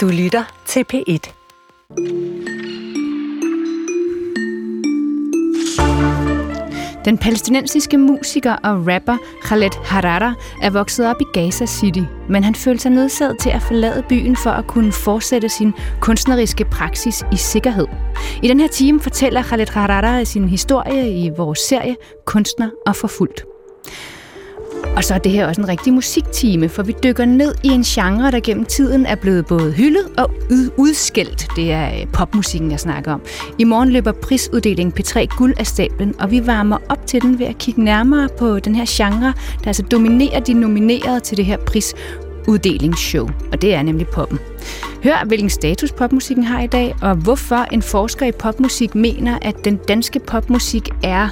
Du lytter til P1. Den palæstinensiske musiker og rapper Khaled Harara er vokset op i Gaza City, men han følte sig nødsaget til at forlade byen for at kunne fortsætte sin kunstneriske praksis i sikkerhed. I den her time fortæller Khaled Harara sin historie i vores serie Kunstner og Forfulgt. Og så er det her også en rigtig musiktime, for vi dykker ned i en genre, der gennem tiden er blevet både hyldet og udskældt. Det er øh, popmusikken, jeg snakker om. I morgen løber prisuddelingen P3 Guld af stablen, og vi varmer op til den ved at kigge nærmere på den her genre, der altså dominerer de nominerede til det her prisuddelingsshow. Og det er nemlig poppen. Hør, hvilken status popmusikken har i dag, og hvorfor en forsker i popmusik mener, at den danske popmusik er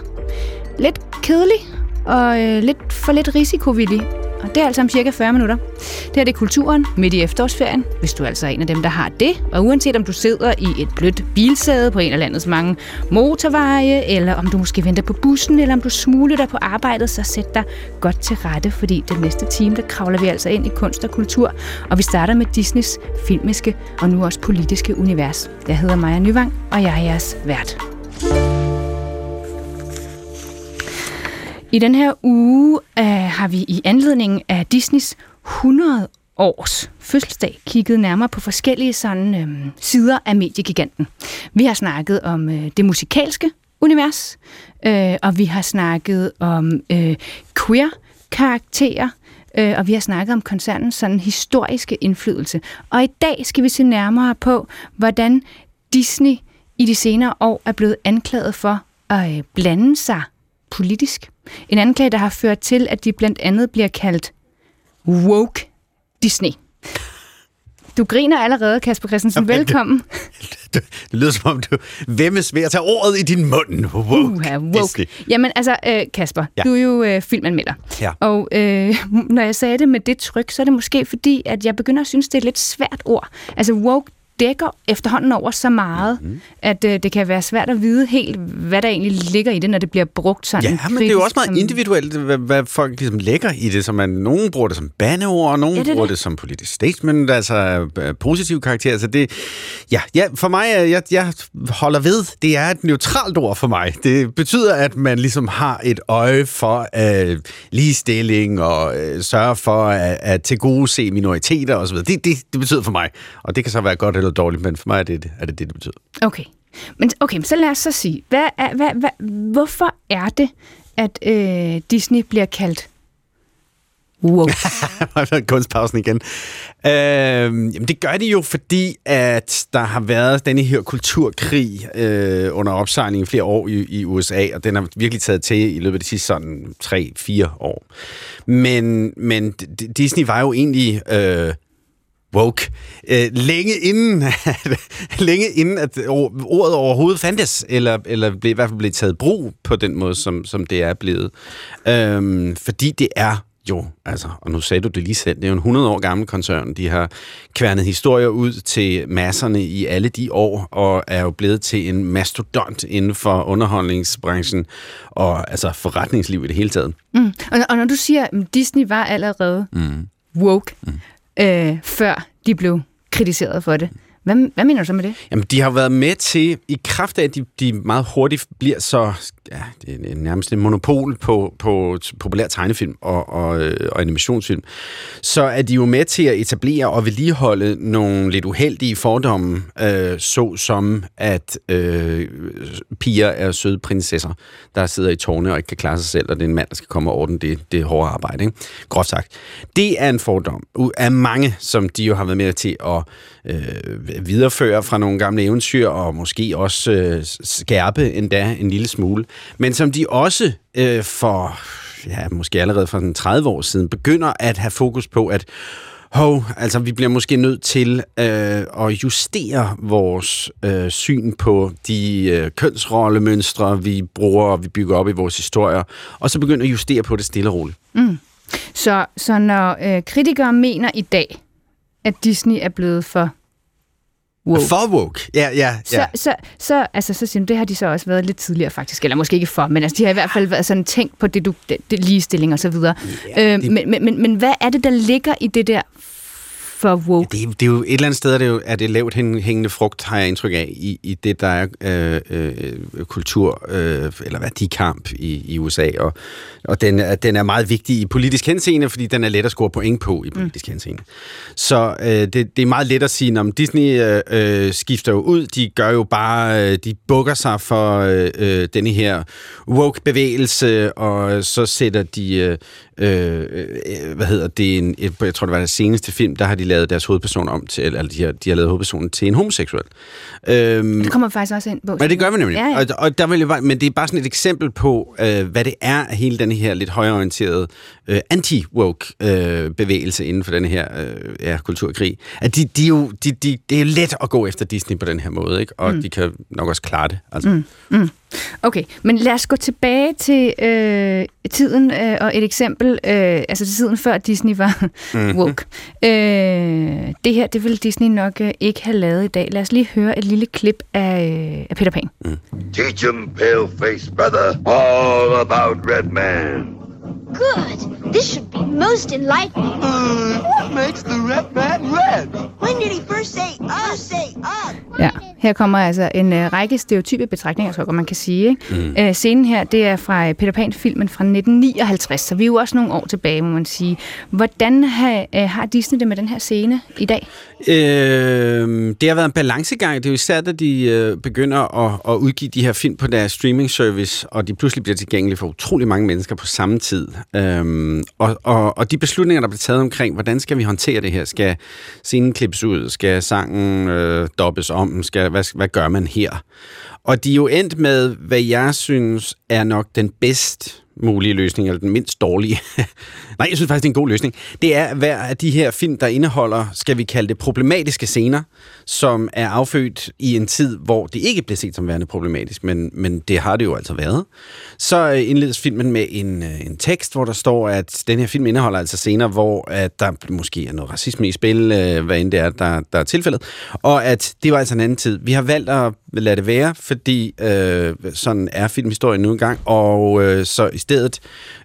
lidt kedelig og øh, lidt for lidt risikovillig. Og det er altså om cirka 40 minutter. Det her det er kulturen midt i efterårsferien, hvis du altså er en af dem, der har det. Og uanset om du sidder i et blødt bilsæde på en af landets mange motorveje, eller om du måske venter på bussen, eller om du smugler dig på arbejdet, så sæt dig godt til rette, fordi det næste time, der kravler vi altså ind i kunst og kultur. Og vi starter med Disneys filmiske og nu også politiske univers. Jeg hedder Maja Nyvang, og jeg er jeres vært. I den her uge øh, har vi i anledning af Disneys 100 års fødselsdag kigget nærmere på forskellige sådan, øh, sider af mediegiganten. Vi har snakket om øh, det musikalske univers, øh, og vi har snakket om øh, queer-karakterer, øh, og vi har snakket om koncernens sådan historiske indflydelse. Og i dag skal vi se nærmere på, hvordan Disney i de senere år er blevet anklaget for at øh, blande sig politisk. En anklage, der har ført til, at de blandt andet bliver kaldt woke Disney. Du griner allerede, Kasper Christensen. Jamen, Velkommen. Det, det, det lyder som om, du vemmes ved at tage ordet i din mund. Woke, uh, woke. Disney. Jamen altså, øh, Kasper, ja. du er jo øh, filmanmelder. Ja. Og øh, når jeg sagde det med det tryk, så er det måske fordi, at jeg begynder at synes, det er et lidt svært ord. Altså woke, dækker efterhånden over så meget, mm-hmm. at øh, det kan være svært at vide helt, hvad der egentlig ligger i det, når det bliver brugt sådan Ja, men det er jo også meget som... individuelt, hvad, hvad folk ligesom lægger i det. Så man, nogen bruger det som bandeord, og nogen ja, det bruger det. det som politisk statement, altså øh, positiv karakter. Så det, ja, ja, for mig, jeg, jeg holder ved, det er et neutralt ord for mig. Det betyder, at man ligesom har et øje for øh, ligestilling og øh, sørge for at, at til gode se minoriteter osv. Det, det, det betyder for mig, og det kan så være godt eller dårligt, men for mig er det er det, det, det betyder. Okay. Men okay, så lad os så sige, hvad er, hvad, hvad, hvorfor er det, at øh, Disney bliver kaldt Wow. Kunstpausen igen. Øh, jamen det gør de jo, fordi at der har været denne her kulturkrig øh, under opsejling i flere år i, i USA, og den har virkelig taget til i løbet af de sidste sådan 3-4 år. Men, men Disney var jo egentlig øh, woke, øh, længe inden, længe inden at ordet overhovedet fandtes, eller, eller blev, i hvert fald blev taget brug på den måde, som, som det er blevet. Øhm, fordi det er jo, altså, og nu sagde du det lige selv, det er jo en 100 år gammel koncern. De har kværnet historier ud til masserne i alle de år, og er jo blevet til en mastodont inden for underholdningsbranchen, og altså forretningsliv i det hele taget. Mm. Og, og når du siger, at Disney var allerede mm. woke, mm øh, før de blev kritiseret for det. Hvad, hvad mener du så med det? Jamen, de har været med til, i kraft af, at de, de meget hurtigt bliver så, ja, det er nærmest en monopol på, på populær tegnefilm og, og, øh, og animationsfilm, så er de jo med til at etablere og vedligeholde nogle lidt uheldige fordomme, øh, så som at øh, piger er søde prinsesser, der sidder i tårne og ikke kan klare sig selv, og det er en mand, der skal komme og ordne det, det hårde arbejde. Ikke? Groft sagt. Det er en fordom af mange, som de jo har været med til at øh, videreføre fra nogle gamle eventyr, og måske også øh, skærpe endda en lille smule. Men som de også øh, for, ja, måske allerede for 30 år siden, begynder at have fokus på, at Hov, altså vi bliver måske nødt til øh, at justere vores øh, syn på de øh, kønsrollemønstre, vi bruger og vi bygger op i vores historier, og så begynder at justere på det stille og roligt. Mm. Så, så når øh, kritikere mener i dag, at Disney er blevet for woke. For woke, ja, ja. ja. Så, så, så, altså, så siger det har de så også været lidt tidligere faktisk, eller måske ikke for, men altså, de har i hvert fald været sådan tænkt på det, du, det, det ligestilling og så videre. Ja, øh, det... men, men, men, men hvad er det, der ligger i det der for woke? Ja, det, er, det er jo et eller andet sted, er det, jo, er det lavt hængende frugt, har jeg indtryk af, i, i det, der er øh, øh, kultur øh, eller værdikamp i, i USA. Og, og den, den er meget vigtig i politisk henseende, fordi den er let at score point på i politisk mm. henseende. Så øh, det, det er meget let at sige, om Disney øh, øh, skifter jo ud, de gør jo bare, øh, de bukker sig for øh, øh, denne her woke-bevægelse, og så sætter de... Øh, øh, øh, hvad hedder det, en, jeg tror det var det seneste film, der har de lavet deres hovedperson om til, eller de har, de har lavet hovedpersonen til en homoseksuel. Øhm, det kommer faktisk også ind på. Men det gør vi nemlig. Ja, ja. Og, og der vil jeg bare, men det er bare sådan et eksempel på, øh, hvad det er hele den her lidt højorienterede øh, anti-woke-bevægelse øh, inden for den her øh, ja, kulturkrig. At de, de jo, de, de, det er let at gå efter Disney på den her måde, ikke? og mm. de kan nok også klare det. Altså. Mm. Mm. Okay, men lad os gå tilbage til øh, tiden øh, og et eksempel, øh, altså til tiden før Disney var mm. woke. Øh, det her, det ville Disney nok øh, ikke have lavet i dag. Lad os lige høre et lille klip af, øh, af Peter Pan. Mm. Teach him, pale-faced brother, all about Red Man. Good. This should be most enlightening. Uh, what makes the red man red? When did he first say us? Say us? Ja, her kommer altså en uh, række stereotype betragtninger, tror jeg man kan sige. Ikke? Mm. Uh, scenen her, det er fra Peter Pan-filmen fra 1959, så vi er jo også nogle år tilbage, må man sige. Hvordan har, uh, har Disney det med den her scene i dag? Øh, det har været en balancegang. Det er jo især, da de uh, begynder at, at udgive de her film på deres streaming service, og de pludselig bliver tilgængelige for utrolig mange mennesker på samme tid. Øhm, og, og, og de beslutninger, der bliver taget omkring, hvordan skal vi håndtere det her? Skal scenen klippes ud? Skal sangen øh, dobbes om? Skal, hvad, hvad gør man her? Og de er jo endt med, hvad jeg synes er nok den bedst mulige løsning, eller den mindst dårlige. Nej, jeg synes faktisk, det er en god løsning. Det er hver af de her film, der indeholder, skal vi kalde det, problematiske scener, som er affødt i en tid, hvor det ikke blev set som værende problematisk, men, men det har det jo altså været. Så øh, indledes filmen med en, øh, en tekst, hvor der står, at den her film indeholder altså scener, hvor at der måske er noget racisme i spil, øh, hvad end det er, der, der er tilfældet, og at det var altså en anden tid. Vi har valgt at lade det være, fordi øh, sådan er filmhistorien nu engang, og øh, så i stedet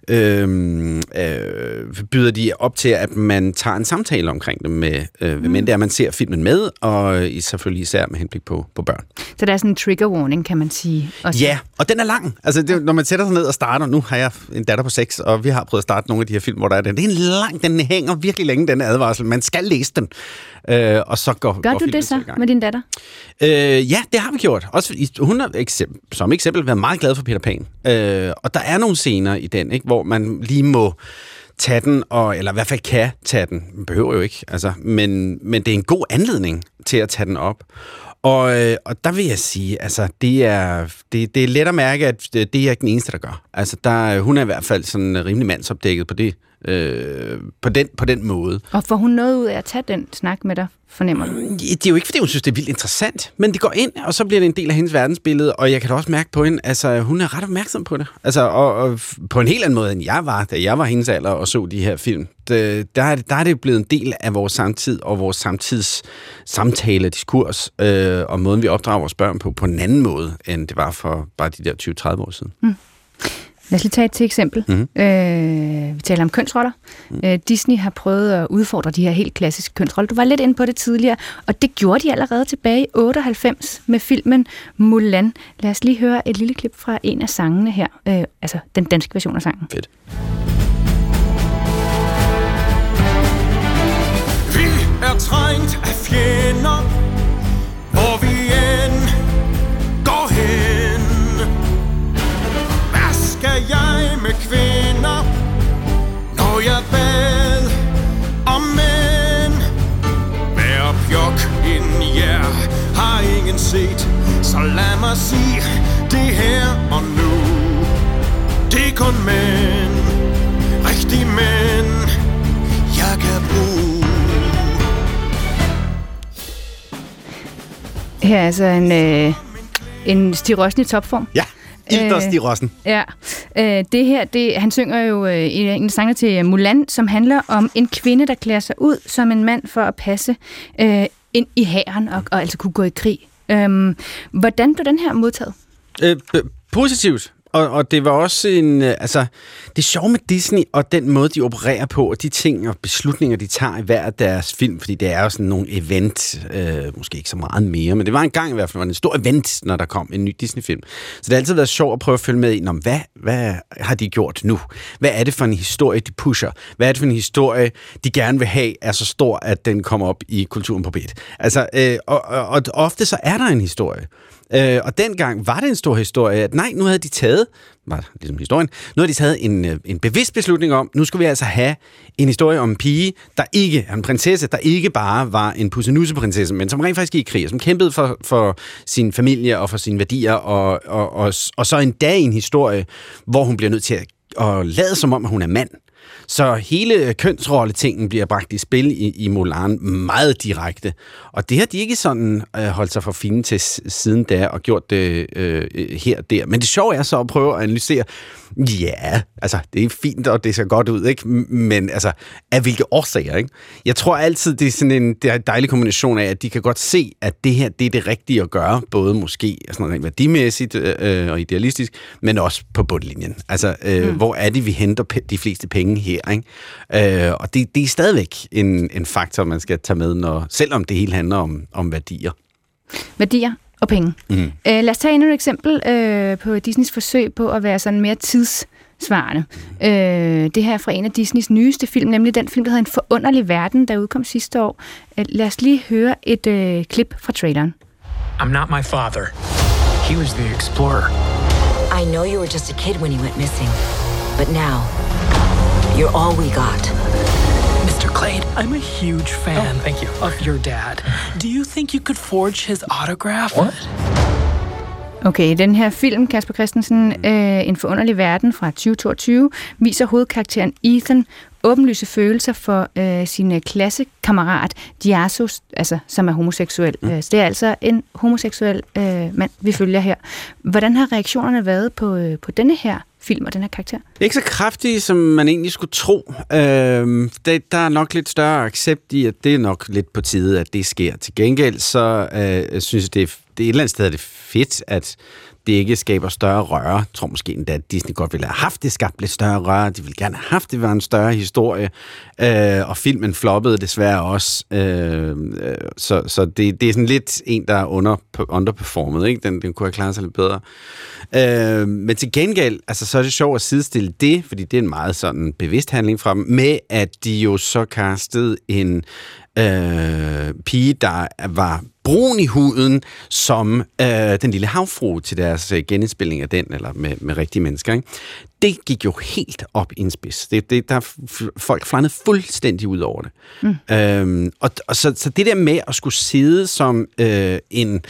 øh, øh, byder de op til, at man tager en samtale omkring det med, øh, mm. men det er, man ser filmen med, og selvfølgelig især med henblik på, på børn. Så der er sådan en trigger warning, kan man sige? Også. Ja, og den er lang. Altså, det, når man sætter sig ned og starter, nu har jeg en datter på 6, og vi har prøvet at starte nogle af de her film, hvor der er den. Det er en lang, den hænger virkelig længe, den advarsel. Man skal læse den. Øh, og så går, Gør går du det så med din datter? Øh, ja, det har vi gjort. Også, hun har eksempel, som eksempel været meget glad for Peter Pan. Øh, og der er nogle scener i den, ikke, hvor man lige må tage den, og, eller i hvert fald kan tage den. Man behøver jo ikke, altså, men, men det er en god anledning til at tage den op. Og, øh, og der vil jeg sige, altså, det er, det, det er let at mærke, at det, er ikke den eneste, der gør. Altså, der, hun er i hvert fald sådan rimelig mandsopdækket på det, øh, på, den, på den måde. Og får hun noget ud af at tage den snak med dig, fornemmer du? Det er jo ikke, fordi hun synes, det er vildt interessant, men det går ind, og så bliver det en del af hendes verdensbillede, og jeg kan da også mærke på hende, altså hun er ret opmærksom på det. Altså, og, og på en helt anden måde, end jeg var, da jeg var hendes alder og så de her film. Det, der, er det, der er det blevet en del af vores samtid og vores samtids samtale, diskurs, øh, og måden, vi opdrager vores børn på, på en anden måde, end det var for bare de der 20-30 år siden. Mm. Lad os lige tage et til eksempel. Mm-hmm. Øh, vi taler om kønsroller. Mm. Øh, Disney har prøvet at udfordre de her helt klassiske kønsroller. Du var lidt inde på det tidligere, og det gjorde de allerede tilbage i 98 med filmen Mulan. Lad os lige høre et lille klip fra en af sangene her, øh, altså den danske version af sangen. Fedt. Altså en, øh, en Stig i topform. Ja. Ilders i Rossen. Ja. Øh, det her, det, han synger jo øh, en sang til Mulan, som handler om en kvinde, der klæder sig ud som en mand for at passe øh, ind i hæren og, og altså kunne gå i krig. Øh, hvordan blev den her modtaget? Øh, positivt og, og det var også en... Øh, altså, det er med Disney, og den måde, de opererer på, og de ting og beslutninger, de tager i hver deres film, fordi det er jo sådan nogle event, øh, måske ikke så meget mere, men det var en gang i hvert fald, var det en stor event, når der kom en ny Disney-film. Så det har altid været sjovt at prøve at følge med i, Nå, hvad, hvad har de gjort nu? Hvad er det for en historie, de pusher? Hvad er det for en historie, de gerne vil have, er så stor, at den kommer op i kulturen på beat? Altså, øh, og, og, og ofte så er der en historie. Øh, og dengang var det en stor historie, at nej, nu havde de taget, var ligesom historien, nu havde de taget en, øh, en bevidst beslutning om, nu skulle vi altså have en historie om en pige, der ikke er en prinsesse, der ikke bare var en pussenusseprinsesse, men som rent faktisk gik i krig, og som kæmpede for, for sin familie og for sine værdier, og, og, og, og så en dag en historie, hvor hun bliver nødt til at, at lade som om, at hun er mand. Så hele kønsrolle-tingen bliver bragt i spil i, i Mulan meget direkte. Og det har de ikke sådan øh, holdt sig for fine til siden da og gjort det øh, her og der. Men det sjove er så at prøve at analysere, ja, altså det er fint, og det ser godt ud, ikke? Men altså, af hvilke årsager, ikke? Jeg tror altid, det er sådan en, det er en dejlig kombination af, at de kan godt se, at det her, det er det rigtige at gøre, både måske sådan rent værdimæssigt øh, og idealistisk, men også på bundlinjen. Altså, øh, mm. hvor er det, vi henter de fleste penge her, ikke? Øh, og det, det er stadigvæk en, en faktor, man skal tage med, når, selvom det hele handler om, om værdier. Værdier og penge. Mm. Øh, lad os tage endnu et eksempel øh, på Disneys forsøg på at være sådan mere tidssvarende. Øh, det her er fra en af Disneys nyeste film, nemlig den film, der hedder En forunderlig verden, der udkom sidste år. Øh, lad os lige høre et øh, klip fra traileren. I'm not my father. He was the explorer. I know you were just a kid when he went missing, but now you're all we got. Mr. Clade, I'm a huge fan Oh, thank you. of your dad. Do you think you could forge his autograph? What? Okay, den her film, Kasper Christensen, øh, En forunderlig verden fra 2022, viser hovedkarakteren Ethan åbenlyse følelser for øh, sin øh, klassekammerat Diaso, altså, som er homoseksuel. Mm. Så det er altså en homoseksuel øh, mand, vi følger her. Hvordan har reaktionerne været på, øh, på denne her film og den her karakter? Ikke så kraftige, som man egentlig skulle tro. Øhm, det, der er nok lidt større accept i, at det er nok lidt på tide, at det sker. Til gengæld, så øh, synes jeg, det er, det er et eller andet sted er det fedt, at det ikke skaber større røre. Jeg tror måske endda, at Disney godt ville have haft det skabt lidt større røre. De ville gerne have haft det være en større historie. Øh, og filmen floppede desværre også. Øh, øh, så så det, det er sådan lidt en, der er under, underperformet. Ikke? Den, den kunne have klaret sig lidt bedre. Øh, men til gengæld, altså, så er det sjovt at sidestille det, fordi det er en meget sådan bevidst handling fra dem, med at de jo så kastede en øh, pige, der var brun i huden, som øh, den lille havfru til deres øh, genindspilning af den, eller med, med rigtige mennesker. Ikke? Det gik jo helt op i en spids. Det, det, der er folk flandede fuldstændig ud over det. Mm. Øhm, og, og så, så det der med at skulle sidde som øh, en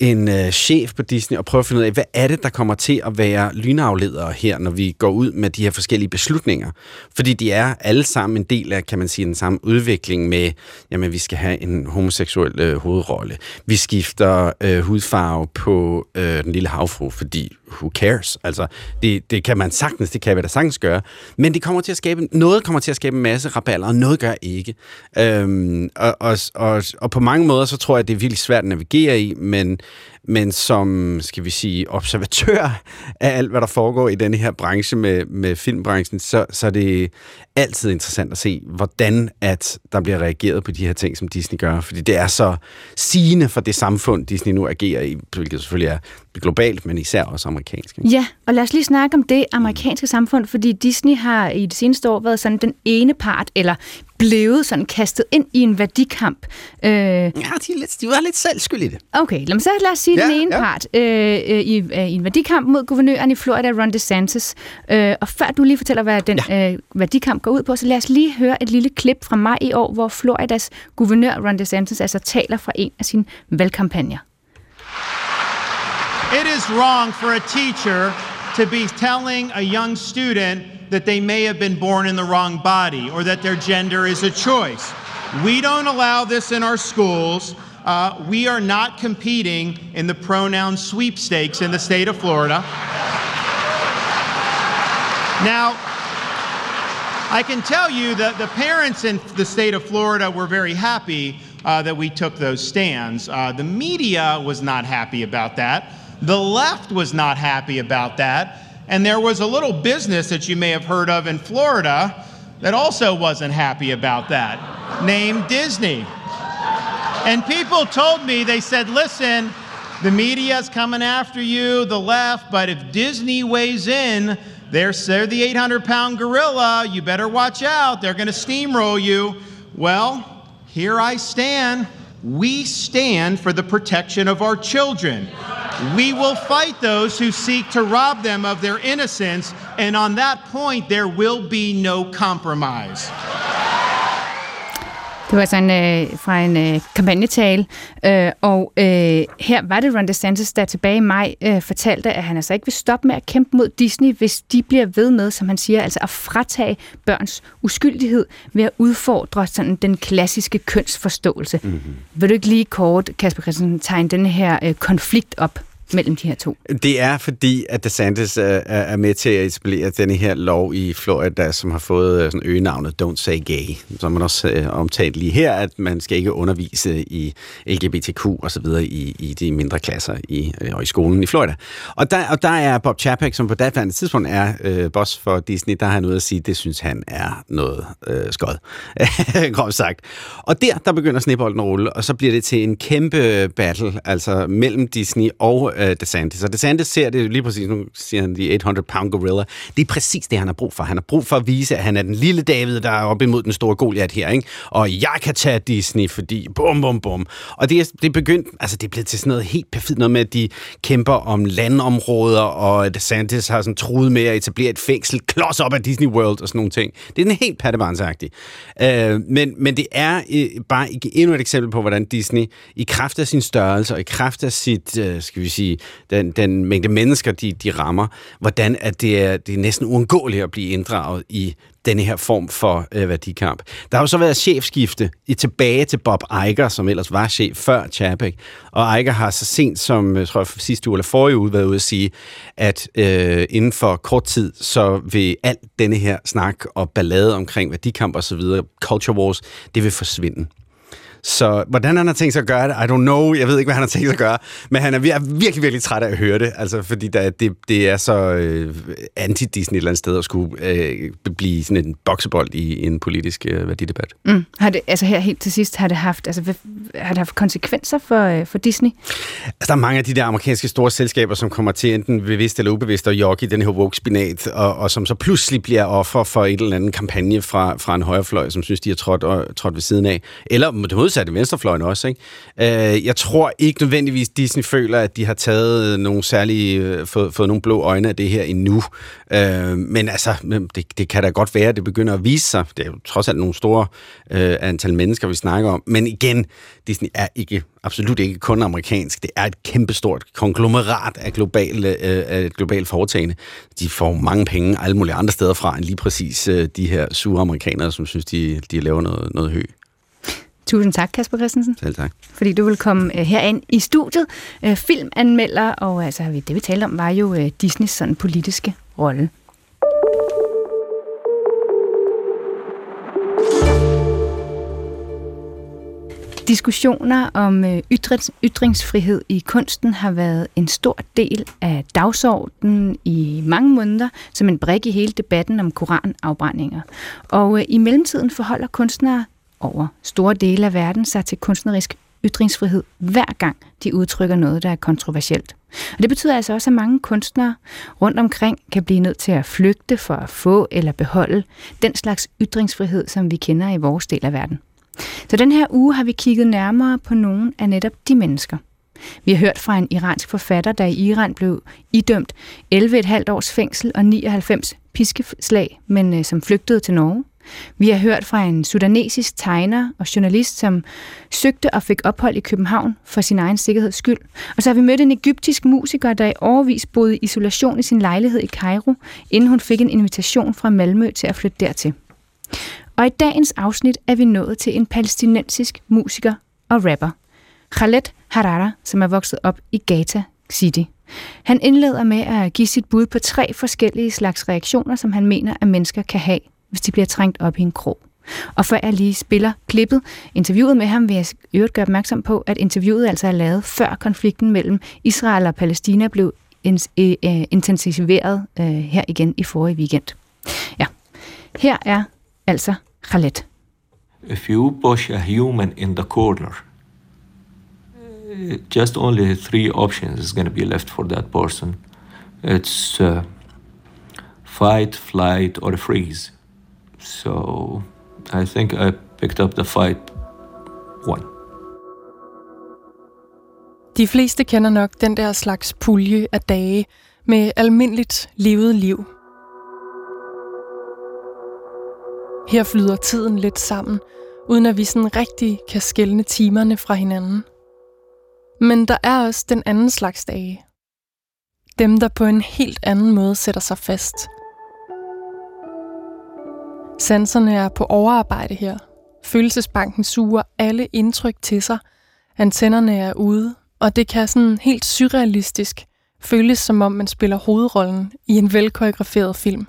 en øh, chef på Disney og prøve at finde ud af, hvad er det, der kommer til at være lynafledere her, når vi går ud med de her forskellige beslutninger. Fordi de er alle sammen en del af, kan man sige, den samme udvikling med, jamen vi skal have en homoseksuel øh, hovedrolle. Vi skifter øh, hudfarve på øh, den lille havfru, fordi who cares? Altså, det, det kan man sagtens, det kan vi da sagtens gøre. Men det kommer til at skabe, noget kommer til at skabe en masse raballer, og noget gør ikke. Øhm, og, og, og, og på mange måder, så tror jeg, det er virkelig svært at navigere i, men, men som, skal vi sige, observatør af alt, hvad der foregår i denne her branche med, med filmbranchen, så, så er det altid interessant at se, hvordan at der bliver reageret på de her ting, som Disney gør. Fordi det er så sigende for det samfund, Disney nu agerer i, hvilket selvfølgelig er globalt, men især også amerikansk. Ja, og lad os lige snakke om det amerikanske samfund, fordi Disney har i det seneste år været sådan den ene part, eller blevet sådan kastet ind i en værdikamp. Øh, Ja, de, er lidt, de var lidt selv skyld i det. Okay, lad, mig så lad os sige ja, den ene ja. ja. part øh, øh, i, øh, i en værdikamp mod guvernøren i Florida, Ron DeSantis. Øh, og før du lige fortæller, hvad den ja. øh, værdikamp går ud på, så lad os lige høre et lille klip fra maj i år, hvor Floridas guvernør Ron DeSantis altså taler fra en af sine valgkampagner. It is wrong for a teacher to be telling a young student that they may have been born in the wrong body or that their gender is a choice. We don't allow this in our schools. Uh, we are not competing in the pronoun sweepstakes in the state of Florida. Now, I can tell you that the parents in the state of Florida were very happy uh, that we took those stands. Uh, the media was not happy about that. The left was not happy about that. And there was a little business that you may have heard of in Florida that also wasn't happy about that, named Disney. And people told me, they said, listen, the media's coming after you, the left, but if Disney weighs in, they're, they're the 800 pound gorilla. You better watch out. They're to steamroll you. Well, here I stand. We stand for the protection of our children. We will fight those who seek to rob them of their innocence, and on that point, there will be no compromise. Det var en, øh, fra en øh, kampagnetale, øh, og øh, her var det Ron DeSantis, der tilbage i maj øh, fortalte, at han altså ikke vil stoppe med at kæmpe mod Disney, hvis de bliver ved med, som han siger, altså at fratage børns uskyldighed ved at udfordre sådan den klassiske kønsforståelse. Mm-hmm. Vil du ikke lige kort, Kasper Christensen, tegne den her øh, konflikt op? Mellem de her to? Det er fordi, at DeSantis er med til at etablere denne her lov i Florida, som har fået øh, sådan øgenavnet Don't Say Gay, som man også øh, omtalt lige her, at man skal ikke undervise i LGBTQ og så videre i, i de mindre klasser i, øh, og i skolen i Florida. Og der, og der er Bob Chapek, som på det tidspunkt er øh, boss for Disney, der har han ude at sige, det synes han er noget øh, skod, groft sagt. Og der, der begynder snebolden at rulle, og så bliver det til en kæmpe battle, altså mellem Disney og uh, DeSantis. Og DeSantis ser det lige præcis, nu siger han, de 800-pound gorilla. Det er præcis det, han har brug for. Han har brug for at vise, at han er den lille David, der er op imod den store Goliath her, ikke? Og jeg kan tage Disney, fordi bum, bum, bum. Og det er, det er begyndt, altså det er blevet til sådan noget helt perfidt, noget med, at de kæmper om landområder, og DeSantis har sådan truet med at etablere et fængsel klods op af Disney World og sådan nogle ting. Det er den helt pattebarnsagtig. Øh, men, men det er øh, bare endnu et eksempel på, hvordan Disney i kraft af sin størrelse og i kraft af sit, øh, skal vi sige, den, den mængde mennesker, de, de rammer, hvordan at det, er, det er næsten uundgåeligt at blive inddraget i denne her form for øh, værdikamp. Der har jo så været chefskifte i tilbage til Bob Iger, som ellers var chef før Chapek. Og Iger har så sent som, øh, jeg tror sidste uge eller forrige uge, været ude at sige, at øh, inden for kort tid, så vil alt denne her snak og ballade omkring værdikamp og så videre, culture wars, det vil forsvinde. Så hvordan han har tænkt sig at gøre det, I don't know. Jeg ved ikke, hvad han har tænkt sig at gøre. Men han er virkelig, virkelig træt af at høre det. Altså, fordi der, det, det er så øh, anti-Disney et eller andet sted at skulle øh, blive sådan en boksebold i en politisk øh, værdidebat. Mm. Har det, altså her helt til sidst, har det haft, altså, har det haft konsekvenser for, øh, for Disney? Altså, der er mange af de der amerikanske store selskaber, som kommer til enten bevidst eller ubevidst at jogge i den her woke-spinat, og, og som så pludselig bliver offer for et eller andet kampagne fra, fra en højrefløj, som synes, de har trådt, og, trådt ved siden af. Eller det modsatte venstrefløjen også. Ikke? Øh, jeg tror ikke nødvendigvis, Disney føler, at de har taget nogle særlige, øh, fået, fået nogle blå øjne af det her endnu. Øh, men altså, det, det kan da godt være, at det begynder at vise sig. Det er jo trods alt nogle store øh, antal mennesker, vi snakker om. Men igen, Disney er ikke absolut ikke kun amerikansk. Det er et kæmpestort konglomerat af globale, øh, globalt foretagende. De får mange penge alle mulige andre steder fra, end lige præcis øh, de her sure amerikanere, som synes, de, de laver noget, noget højt. Tusind tak, Kasper Christensen. Selv tak. Fordi du vil komme uh, herind i studiet. Uh, filmanmelder, og altså, det vi talte om, var jo uh, Disneys sådan politiske rolle. Diskussioner om ytrings, ytringsfrihed i kunsten har været en stor del af dagsordenen i mange måneder, som en brik i hele debatten om koranafbrændinger. Og i mellemtiden forholder kunstnere over store dele af verden sig til kunstnerisk ytringsfrihed, hver gang de udtrykker noget, der er kontroversielt. Og det betyder altså også, at mange kunstnere rundt omkring kan blive nødt til at flygte for at få eller beholde den slags ytringsfrihed, som vi kender i vores del af verden. Så den her uge har vi kigget nærmere på nogle af netop de mennesker. Vi har hørt fra en iransk forfatter, der i Iran blev idømt 11,5 års fængsel og 99 piskeslag, men øh, som flygtede til Norge. Vi har hørt fra en sudanesisk tegner og journalist, som søgte og fik ophold i København for sin egen sikkerheds skyld. Og så har vi mødt en egyptisk musiker, der i overvis boede i isolation i sin lejlighed i Kairo, inden hun fik en invitation fra Malmø til at flytte dertil. Og i dagens afsnit er vi nået til en palæstinensisk musiker og rapper, Khaled Harara, som er vokset op i Gaza City. Han indleder med at give sit bud på tre forskellige slags reaktioner, som han mener, at mennesker kan have hvis de bliver trængt op i en krog. Og før jeg lige spiller klippet, interviewet med ham, vil jeg øvrigt gøre opmærksom på, at interviewet altså er lavet før konflikten mellem Israel og Palæstina blev øh, øh, intensiveret øh, her igen i forrige weekend. Ja, her er altså Khaled. If you push a human in the corner, uh, just only three options is going to be left for that person. It's uh, fight, flight, or freeze. So I think I picked up the fight one. De fleste kender nok den der slags pulje af dage med almindeligt levet liv. Her flyder tiden lidt sammen, uden at vi sådan rigtig kan skælne timerne fra hinanden. Men der er også den anden slags dage. Dem, der på en helt anden måde sætter sig fast. Sanserne er på overarbejde her. Følelsesbanken suger alle indtryk til sig. Antennerne er ude, og det kan sådan helt surrealistisk føles som om man spiller hovedrollen i en velkoreograferet film.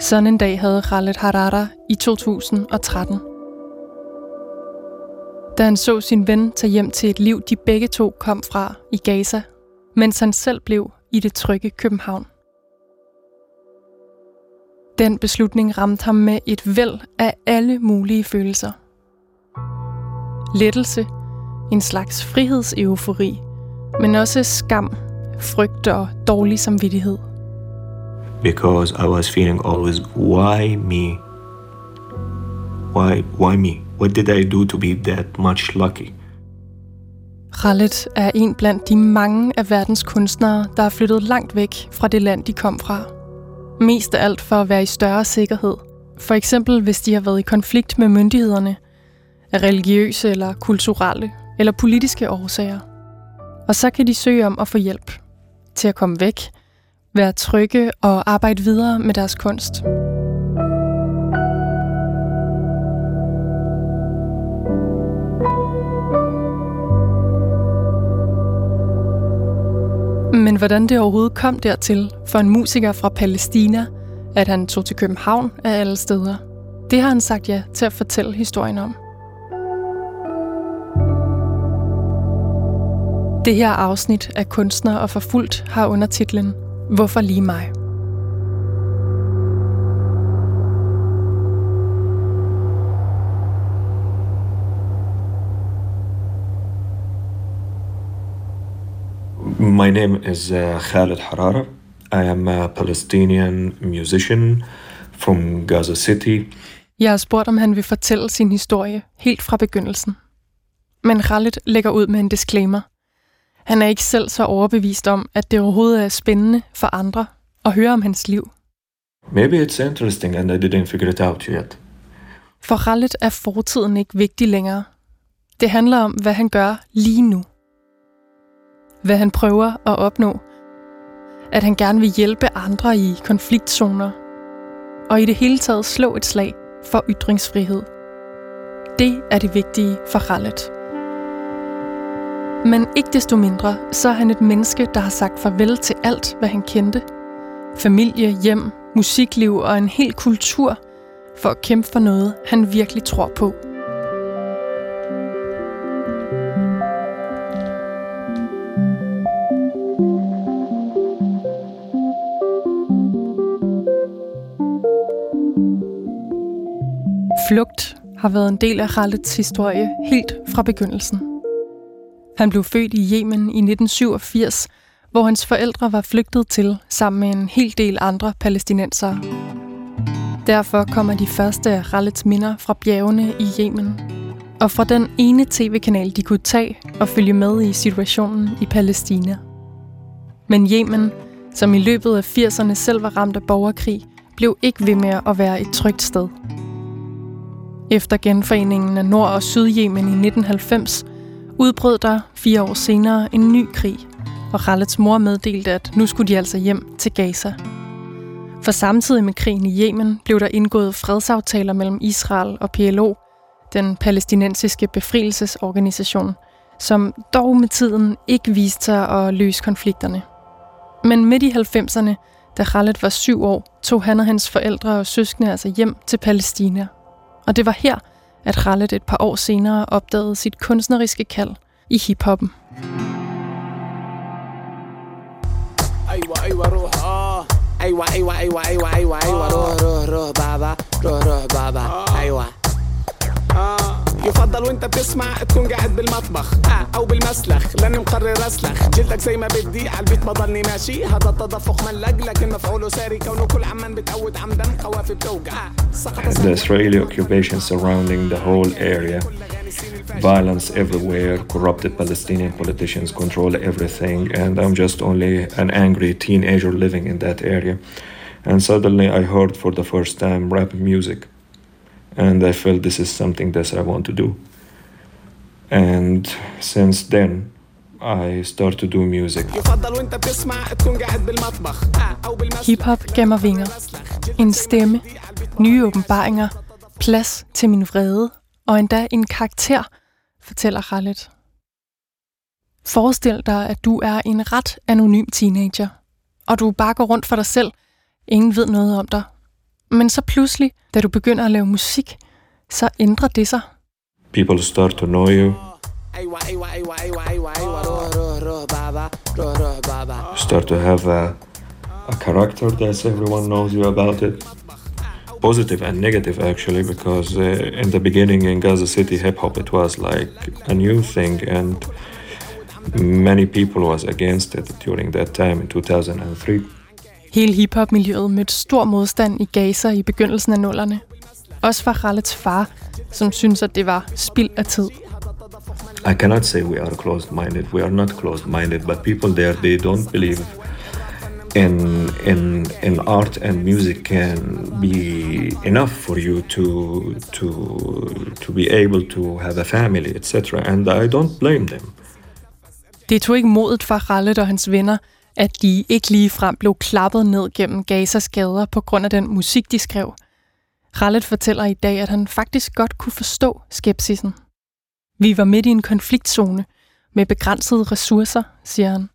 Sådan en dag havde Khaled Harada i 2013 da han så sin ven tage hjem til et liv, de begge to kom fra i Gaza, mens han selv blev i det trygge København. Den beslutning ramte ham med et væld af alle mulige følelser. Lettelse, en slags frihedseufori, men også skam, frygt og dårlig samvittighed. Because I was feeling always, why me? Why, why me? What did I do to be that much lucky? Khaled er en blandt de mange af verdens kunstnere, der er flyttet langt væk fra det land, de kom fra. Mest af alt for at være i større sikkerhed. For eksempel hvis de har været i konflikt med myndighederne, af religiøse eller kulturelle eller politiske årsager. Og så kan de søge om at få hjælp til at komme væk, være trygge og arbejde videre med deres kunst. Men hvordan det overhovedet kom dertil for en musiker fra Palæstina, at han tog til København af alle steder, det har han sagt ja til at fortælle historien om. Det her afsnit af Kunstner og Forfulgt har undertitlen Hvorfor lige mig? My name is uh, Khaled Harara. I am a Palestinian musician from Gaza City. Jeg har spurgt, om han vil fortælle sin historie helt fra begyndelsen. Men Khaled lægger ud med en disclaimer. Han er ikke selv så overbevist om, at det overhovedet er spændende for andre at høre om hans liv. Maybe it's interesting and I didn't figure it out yet. For Khaled er fortiden ikke vigtig længere. Det handler om, hvad han gør lige nu hvad han prøver at opnå. At han gerne vil hjælpe andre i konfliktzoner. Og i det hele taget slå et slag for ytringsfrihed. Det er det vigtige for Rallet. Men ikke desto mindre, så er han et menneske, der har sagt farvel til alt, hvad han kendte. Familie, hjem, musikliv og en hel kultur for at kæmpe for noget, han virkelig tror på. Flugt har været en del af Khaleds historie helt fra begyndelsen. Han blev født i Yemen i 1987, hvor hans forældre var flygtet til sammen med en hel del andre palæstinensere. Derfor kommer de første af Khaleds minder fra bjergene i Yemen, og fra den ene tv-kanal, de kunne tage og følge med i situationen i Palæstina. Men Yemen, som i løbet af 80'erne selv var ramt af borgerkrig, blev ikke ved med at være et trygt sted – efter genforeningen af Nord- og Sydjemen i 1990 udbrød der fire år senere en ny krig, og Khaleds mor meddelte, at nu skulle de altså hjem til Gaza. For samtidig med krigen i Yemen blev der indgået fredsaftaler mellem Israel og PLO, den palæstinensiske befrielsesorganisation, som dog med tiden ikke viste sig at løse konflikterne. Men midt i 90'erne, Da Khaled var syv år, tog han og hans forældre og søskende altså hjem til Palæstina. Og det var her, at Khaled et par år senere opdagede sit kunstneriske kald i hiphoppen. ايوه ايوه روح اه ايوه ايوه ايوه ايوه ايوه ايوه روح روح روح بابا روح روح بابا ايوه اه يفضل وانت بتسمع تكون قاعد بالمطبخ آه او بالمسلخ لاني مقرر اسلخ جلدك زي ما بدي على البيت بضلني ماشي هذا التدفق ملق لكن مفعوله ساري كونه كل عمان بتقود عمدا قوافي بتوقع The Israeli occupation surrounding the whole area violence everywhere, corrupted Palestinian politicians control everything, and I'm just only an angry teenager living in that area. And suddenly I heard for the first time rap music, And I felt this is something that I want to do. And since then, I start to do music. Hip-hop gav mig vinger. En stemme, nye åbenbaringer, plads til min vrede og endda en karakter, fortæller Khaled. Forestil dig, at du er en ret anonym teenager, og du bare går rundt for dig selv. Ingen ved noget om dig. Men så pludselig, da du begynder at lave musik, så ændrer det sig. People start to know you. Start to have a, a character that everyone knows you about it. Positive and negative actually, because uh, in the beginning in Gaza City, hip hop it was like a new thing, and many people was against it during that time in 2003. Hele hiphop-miljøet mødte stor modstand i Gaza i begyndelsen af nullerne. Også fra Khaleds far, som synes at det var spild af tid. I cannot say we are closed-minded. We are not closed-minded, but people there they don't believe in in in art and music can be enough for you to to to be able to have a family, etc. And I don't blame them. Det tog ikke modet fra Khaled og hans venner, at de ikke lige frem blev klappet ned gennem Gazas gader på grund af den musik, de skrev. Rallet fortæller i dag, at han faktisk godt kunne forstå skepsisen. Vi var midt i en konfliktzone med begrænsede ressourcer, siger han.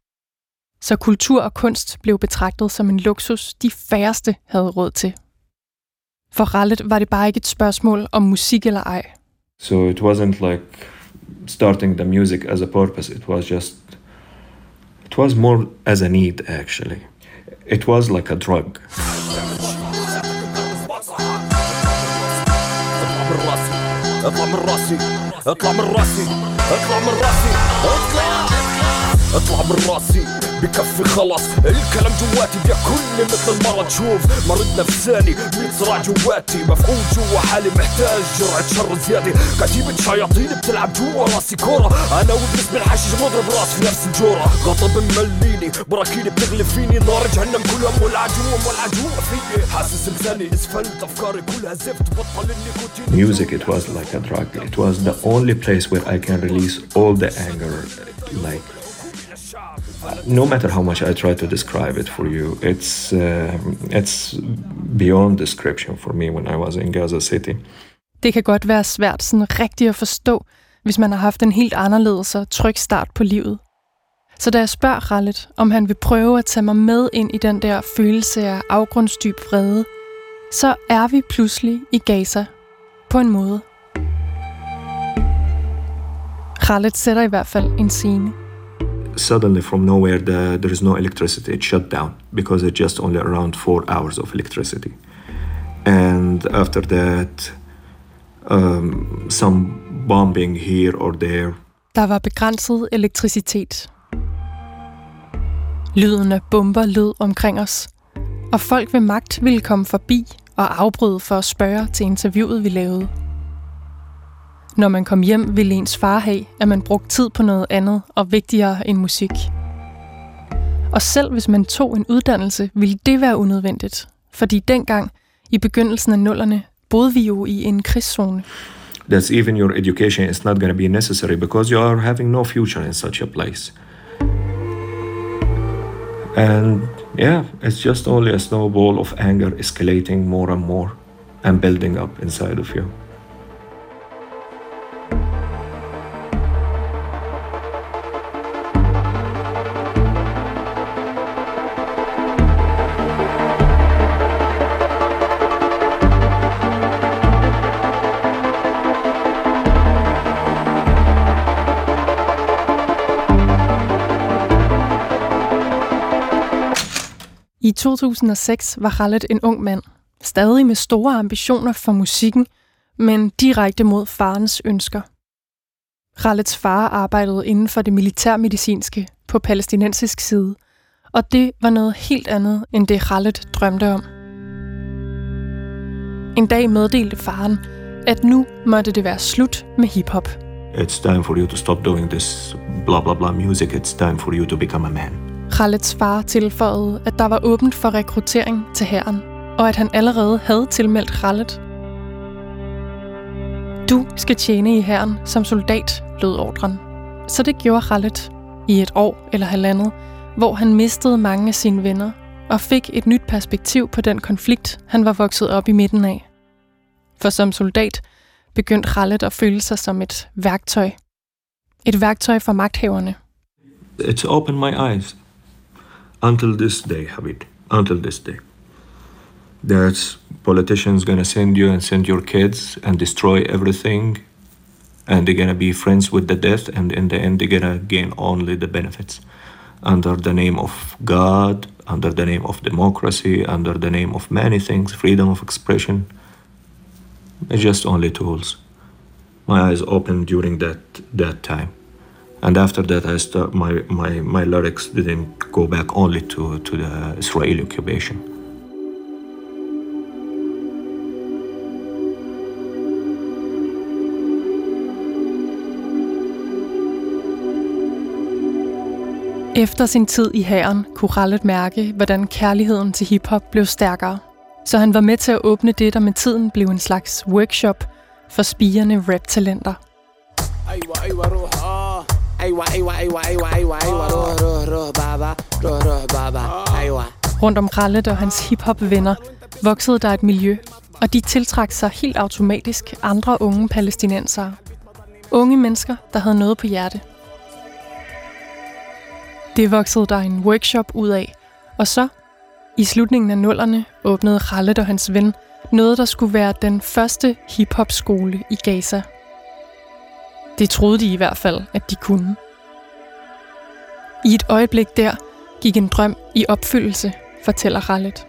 Så kultur og kunst blev betragtet som en luksus, de færreste havde råd til. For Rallet var det bare ikke et spørgsmål om musik eller ej. So it wasn't like starting the music as a purpose. It was just it was more as a need actually. It was like a drug. اطلع من راسي اطلع من راسي اطلع من راسي اطلع اطلع من راسي بكفي خلص الكلام جواتي بياكلني مثل المرض شوف مرض نفساني ميت صراع جواتي. مفعول جوا حالي محتاج جرعة شر زيادة. كتيبة شياطين بتلعب جوا راسي كورة. أنا وإبليس بالحشيش بضرب راسي في نفس الجورة. غضب مليني براكيني بتغلي فيني نار جهنم كلها مولعة جوا مولعة جوا فيي حاسس لساني اسفلت أفكاري كلها زفت. بطل النيكوتين. Music it was like a drug. It was the only place where I can release all the anger like no matter how much I try to describe it for you, it's uh, it's beyond description for me when I was in Gaza City. Det kan godt være svært sådan rigtigt at forstå, hvis man har haft en helt anderledes og tryg start på livet. Så da jeg spørger Rallet, om han vil prøve at tage mig med ind i den der følelse af afgrundsdyb vrede, så er vi pludselig i Gaza. På en måde. Rallet sætter i hvert fald en scene. Suddenly, from nowhere, the, there is no electricity. it shut down because it's just only around four hours of electricity. And after that, um, some bombing here or there. Der var begrænset elektricitet. Lyden af bomber lød omkring os, og folk ved magt ville komme forbi og afbryde for at spørge til interviewet, vi lavede. Når man kom hjem, ville ens far have, at man brugte tid på noget andet og vigtigere end musik. Og selv hvis man tog en uddannelse, ville det være unødvendigt. Fordi dengang, i begyndelsen af nullerne, boede vi jo i en krigszone. That's even your education is not going to be necessary because you are having no future in such a place. And yeah, it's just only a snowball of anger escalating more and more and building up inside of you. 2006 var Khaled en ung mand, stadig med store ambitioner for musikken, men direkte mod farens ønsker. Khaleds far arbejdede inden for det militærmedicinske på palæstinensisk side, og det var noget helt andet end det Khaled drømte om. En dag meddelte faren, at nu måtte det være slut med hiphop. It's time for you to stop doing this blah blah blah music. It's time for you to become a man. Khaleds far tilføjede, at der var åbent for rekruttering til hæren, og at han allerede havde tilmeldt Khaled. Du skal tjene i hæren som soldat, lød ordren. Så det gjorde Khaled i et år eller halvandet, hvor han mistede mange af sine venner og fik et nyt perspektiv på den konflikt, han var vokset op i midten af. For som soldat begyndte Khaled at føle sig som et værktøj. Et værktøj for magthaverne. It opened my eyes until this day, Habib. Until this day. That politicians gonna send you and send your kids and destroy everything, and they're gonna be friends with the death, and in the end, they're gonna gain only the benefits under the name of God, under the name of democracy, under the name of many things, freedom of expression. It's just only tools. My eyes opened during that that time, and after that, I start my my my lyrics didn't go back only to to the Israeli occupation. Efter sin tid i hæren kunne Khaled mærke, hvordan kærligheden til hiphop blev stærkere. Så han var med til at åbne det, der med tiden blev en slags workshop for spirende rap-talenter. Rundt om Khaled og hans hiphop-venner voksede der et miljø, og de tiltrak sig helt automatisk andre unge palæstinensere. Unge mennesker, der havde noget på hjerte – det voksede der en workshop ud af, og så, i slutningen af nullerne, åbnede Khaled og hans ven noget, der skulle være den første hiphop-skole i Gaza. Det troede de i hvert fald, at de kunne. I et øjeblik der gik en drøm i opfyldelse, fortæller Rallet.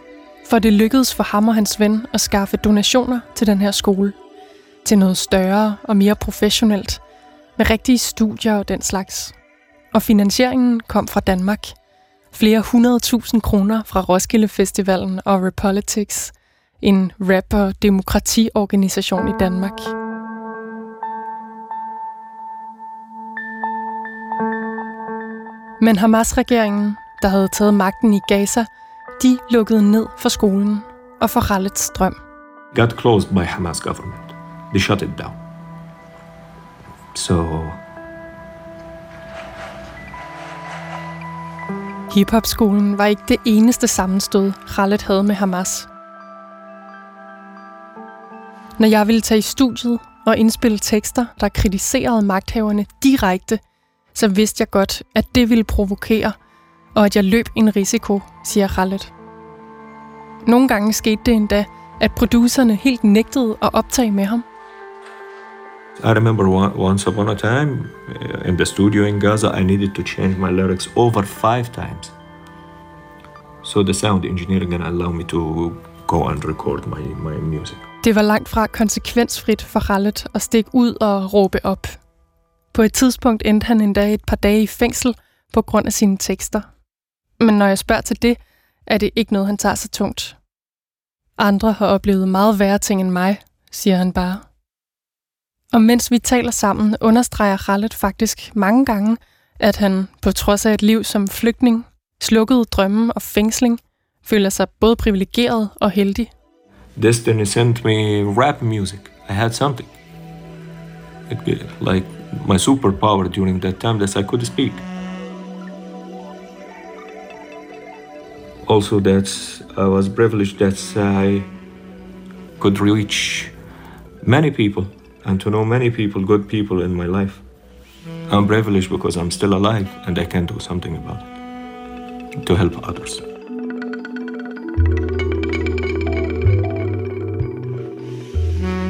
For det lykkedes for ham og hans ven at skaffe donationer til den her skole. Til noget større og mere professionelt, med rigtige studier og den slags og finansieringen kom fra Danmark. Flere hundrede tusind kroner fra Roskilde Festivalen og Repolitics, en rap- og demokratiorganisation i Danmark. Men Hamas-regeringen, der havde taget magten i Gaza, de lukkede ned for skolen og for Khaleds drøm. Got closed by Hamas government. They shut it down. So Hip-hop-skolen var ikke det eneste sammenstød, Khaled havde med Hamas. Når jeg ville tage i studiet og indspille tekster, der kritiserede magthaverne direkte, så vidste jeg godt, at det ville provokere, og at jeg løb en risiko, siger Khaled. Nogle gange skete det endda, at producerne helt nægtede at optage med ham – I remember one, once upon a time uh, in the studio in Gaza, I needed to change my lyrics over five times. So the sound engineer gonna allow me to go and record my, my music. Det var langt fra konsekvensfrit for Khaled at stikke ud og råbe op. På et tidspunkt endte han endda et par dage i fængsel på grund af sine tekster. Men når jeg spørger til det, er det ikke noget, han tager så tungt. Andre har oplevet meget værre ting end mig, siger han bare. Og mens vi taler sammen, understreger Khaled faktisk mange gange, at han, på trods af et liv som flygtning, slukkede drømme og fængsling, føler sig både privilegeret og heldig. Destiny sent me rap music. I had something. It, like my superpower during that time that I could speak. Also, that I was privileged that I could reach many people and to know many people, good people in my life. I'm privileged because I'm still alive and I can do something about it to help others.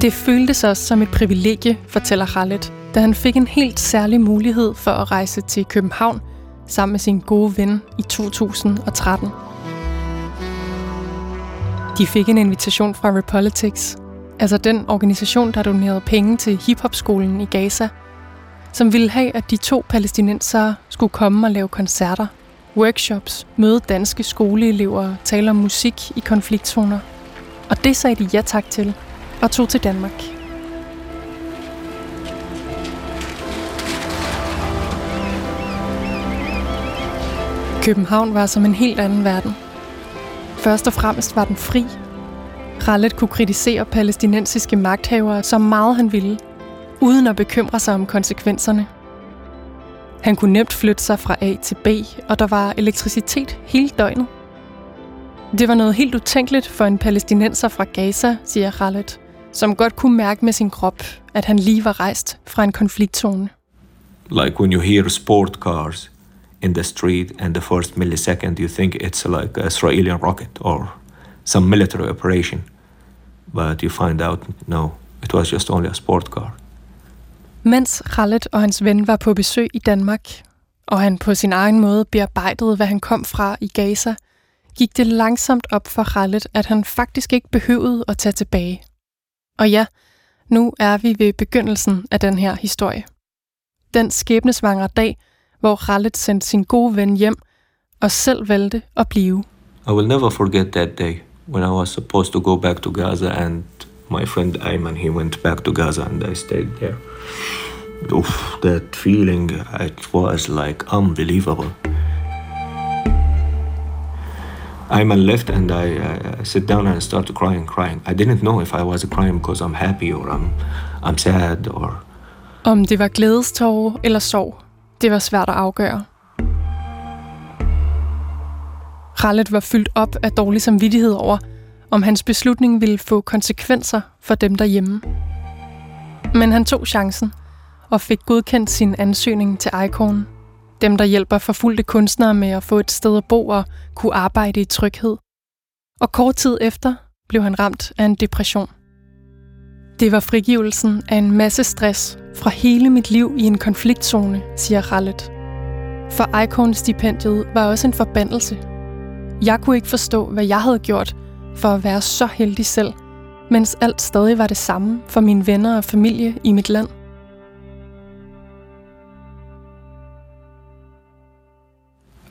Det føltes også som et privilegie, fortæller Khaled, da han fik en helt særlig mulighed for at rejse til København sammen med sin gode ven i 2013. De fik en invitation fra Repolitics, altså den organisation, der donerede penge til hiphopskolen i Gaza, som ville have, at de to palæstinensere skulle komme og lave koncerter, workshops, møde danske skoleelever og tale om musik i konfliktzoner. Og det sagde de ja tak til, og tog til Danmark. København var som en helt anden verden. Først og fremmest var den fri. Rallet kunne kritisere palæstinensiske magthavere så meget han ville, uden at bekymre sig om konsekvenserne. Han kunne nemt flytte sig fra A til B, og der var elektricitet hele døgnet. Det var noget helt utænkeligt for en palæstinenser fra Gaza, siger Khaled, som godt kunne mærke med sin krop, at han lige var rejst fra en konfliktzone. Like when you hear sport cars in the street and the first millisecond you think it's like an Israeli rocket or some military operation. But you find out, no, it was just only a sport car. Mens Khaled og hans ven var på besøg i Danmark, og han på sin egen måde bearbejdede, hvad han kom fra i Gaza, gik det langsomt op for Khaled, at han faktisk ikke behøvede at tage tilbage. Og ja, nu er vi ved begyndelsen af den her historie. Den skæbnesvangre dag, hvor Khaled sendte sin gode ven hjem og selv valgte at blive. I will never forget that day when I was supposed to go back to Gaza and my friend Ayman, he went back to Gaza and I stayed there. Oof, that feeling, it was like unbelievable. Ayman left and I uh, sit down and started crying, crying. I didn't know if I was crying because I'm happy or I'm, I'm sad or... Om det var glædestårer eller sorg, det var svært at afgøre. Rallet var fyldt op af dårlig samvittighed over, om hans beslutning ville få konsekvenser for dem derhjemme. Men han tog chancen og fik godkendt sin ansøgning til Icon. Dem, der hjælper forfulgte kunstnere med at få et sted at bo og kunne arbejde i tryghed. Og kort tid efter blev han ramt af en depression. Det var frigivelsen af en masse stress fra hele mit liv i en konfliktzone, siger Khaled. For Icon-stipendiet var også en forbandelse. Jeg kunne ikke forstå, hvad jeg havde gjort for at være så heldig selv, mens alt stadig var det samme for mine venner og familie i mit land.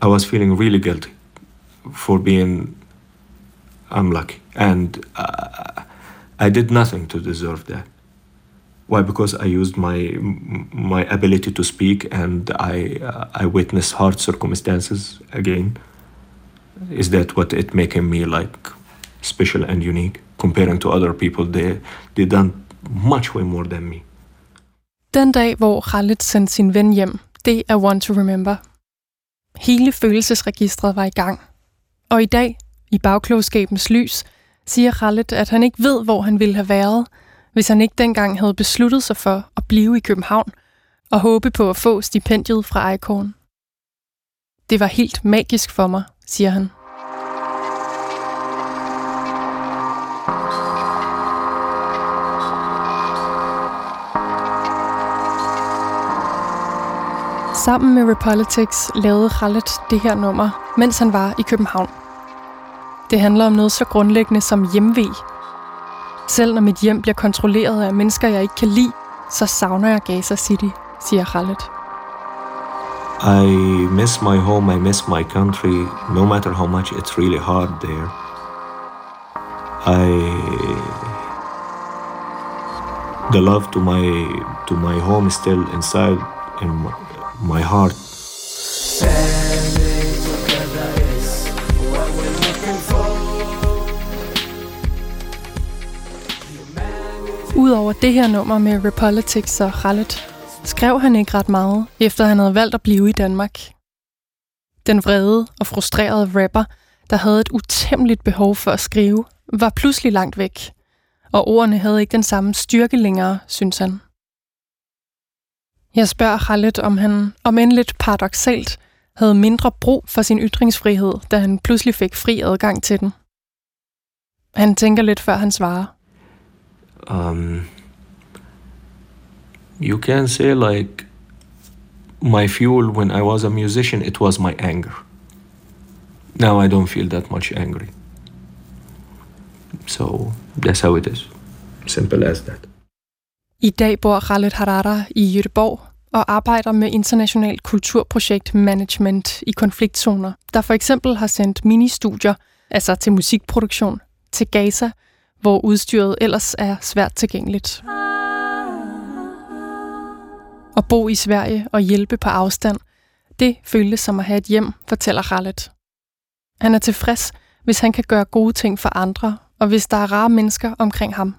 I was feeling really guilty for being unlucky, and uh, I did nothing to deserve that. Why? Because I used my my ability to speak, and I uh, I witnessed hard circumstances again. Is that what it making me like special and unique comparing to other people? They they done much way more than me. Den dag, hvor Khaled sendte sin ven hjem, det er one to remember. Hele følelsesregistret var i gang. Og i dag, i bagklogskabens lys, siger Khaled, at han ikke ved, hvor han ville have været, hvis han ikke dengang havde besluttet sig for at blive i København og håbe på at få stipendiet fra Icon. Det var helt magisk for mig, siger han. Sammen med Repolitics lavede Khaled det her nummer, mens han var i København. Det handler om noget så grundlæggende som hjemvej. Selv når mit hjem bliver kontrolleret af mennesker, jeg ikke kan lide, så savner jeg Gaza City, siger Khaled. I miss my home, I miss my country, no matter how much it's really hard there. I the love to my to my home is still inside in my, my heart. Udover det her nummer med Repolitics og Khaled, skrev han ikke ret meget, efter han havde valgt at blive i Danmark. Den vrede og frustrerede rapper, der havde et utæmmeligt behov for at skrive, var pludselig langt væk, og ordene havde ikke den samme styrke længere, synes han. Jeg spørger Khaled, om han, om end lidt paradoxalt, havde mindre brug for sin ytringsfrihed, da han pludselig fik fri adgang til den. Han tænker lidt før han svarer. Um, you can say like my fuel when I was a musician, it was my anger. Now I don't feel that much angry. So that's how it is. Simple as that. I dag bor Khaled Harara i Göteborg og arbejder med international kulturprojekt management i konfliktzoner, der for eksempel har sendt ministudier, altså til musikproduktion, til Gaza, hvor udstyret ellers er svært tilgængeligt. At bo i Sverige og hjælpe på afstand, det føles som at have et hjem, fortæller Rallet. Han er tilfreds, hvis han kan gøre gode ting for andre, og hvis der er rare mennesker omkring ham.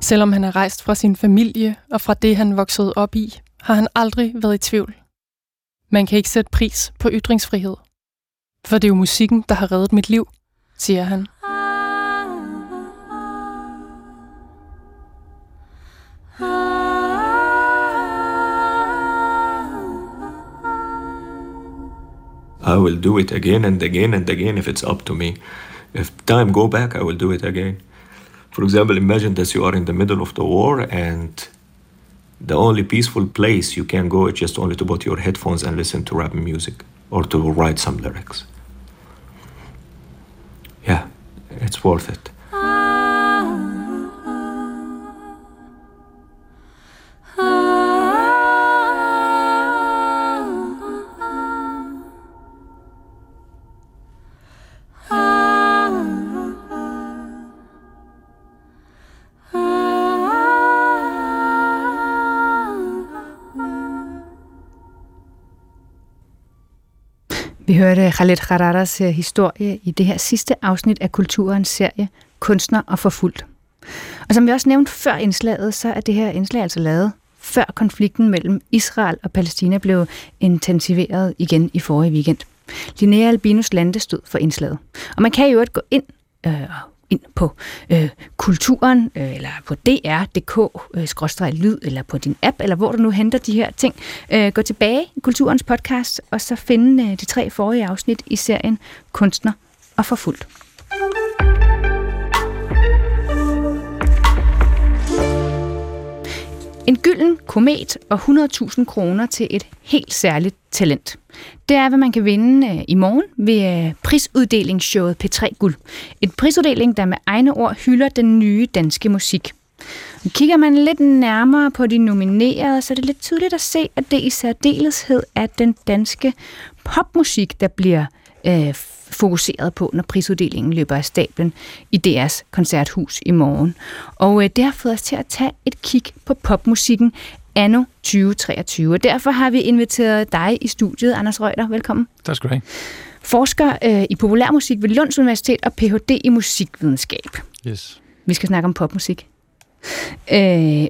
Selvom han er rejst fra sin familie og fra det, han voksede op i, har han aldrig været i tvivl. Man kan ikke sætte pris på ytringsfrihed. For det er jo musikken, der har reddet mit liv, siger han. I will do it again and again and again if it's up to me. If time go back, I will do it again. For example, imagine that you are in the middle of the war and the only peaceful place you can go is just only to put your headphones and listen to rap music or to write some lyrics. Yeah, it's worth it. Hørte Khaled Khararas øh, historie i det her sidste afsnit af Kulturens serie Kunstner og Forfulgt. Og som vi også nævnte før indslaget, så er det her indslag altså lavet før konflikten mellem Israel og Palæstina blev intensiveret igen i forrige weekend. Linnea Albinus Lande stod for indslaget. Og man kan jo ikke gå ind øh, ind på øh, kulturen, øh, eller på dr.dk-lyd, øh, eller på din app, eller hvor du nu henter de her ting. Øh, gå tilbage i Kulturens podcast, og så finde øh, de tre forrige afsnit i serien Kunstner og Forfuldt. En gylden komet og 100.000 kroner til et helt særligt talent. Det er, hvad man kan vinde øh, i morgen ved øh, prisuddelingsshowet P3 Guld. Et prisuddeling, der med egne ord hylder den nye danske musik. Kigger man lidt nærmere på de nominerede, så er det lidt tydeligt at se, at det i særdeleshed er den danske popmusik, der bliver øh, fokuseret på, når prisuddelingen løber af stablen i DR's koncerthus i morgen. Og øh, det har fået os til at tage et kig på popmusikken anno 2023. Og derfor har vi inviteret dig i studiet, Anders Reuter. Velkommen. Tak skal du have. Forsker øh, i populærmusik ved Lunds Universitet og Ph.D. i musikvidenskab. Yes. Vi skal snakke om popmusik. Øh,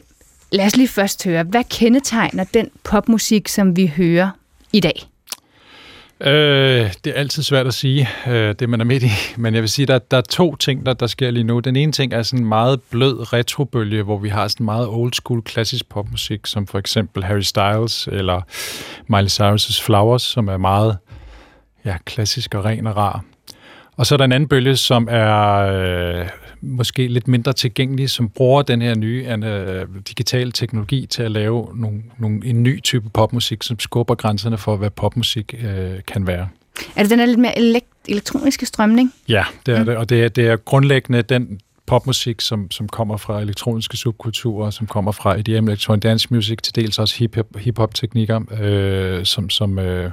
lad os lige først høre, hvad kendetegner den popmusik, som vi hører i dag? Øh, det er altid svært at sige, øh, det man er midt i, men jeg vil sige, der, der er to ting, der, der sker lige nu. Den ene ting er sådan en meget blød retrobølge, hvor vi har sådan meget old school klassisk popmusik, som for eksempel Harry Styles eller Miley Cyrus' Flowers, som er meget ja, klassisk og ren og rar. Og så er der en anden bølge, som er øh, måske lidt mindre tilgængelig, som bruger den her nye øh, digitale teknologi til at lave nogle, nogle, en ny type popmusik, som skubber grænserne for, hvad popmusik øh, kan være. Er det den her lidt mere elekt- elektroniske strømning? Ja, det er mm. det, og det er, det er grundlæggende den popmusik, som, som kommer fra elektroniske subkulturer, som kommer fra EDM, electronic dance music, til dels også hip-hop, hip-hop-teknikker, øh, som, som øh,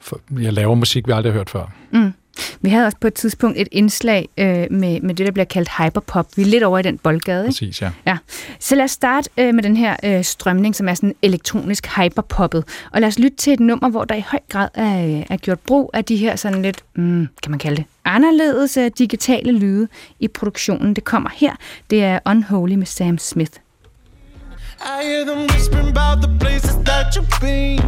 for, jeg laver musik, vi aldrig har hørt før. Mm. Vi havde også på et tidspunkt et indslag øh, med, med det, der bliver kaldt hyperpop. Vi er lidt over i den boldgade. Ikke? Præcis, ja. ja. Så lad os starte øh, med den her øh, strømning, som er sådan elektronisk hyperpoppet. Og lad os lytte til et nummer, hvor der i høj grad er, er gjort brug af de her sådan lidt, mm, kan man kalde det, anderledes uh, digitale lyde i produktionen. Det kommer her. Det er Unholy med Sam Smith. I hear them whispering about the places that you've been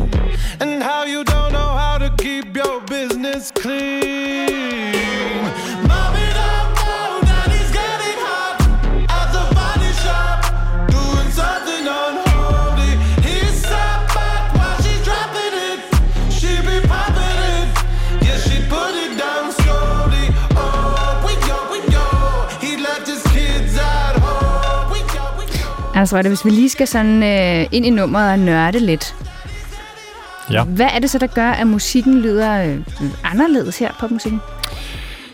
and how you don't know how to keep your business clean. Go. Altså, hvis vi lige skal sådan øh, ind i nummeret og nørde lidt. Ja. Hvad er det så, der gør, at musikken lyder øh, anderledes her, popmusikken?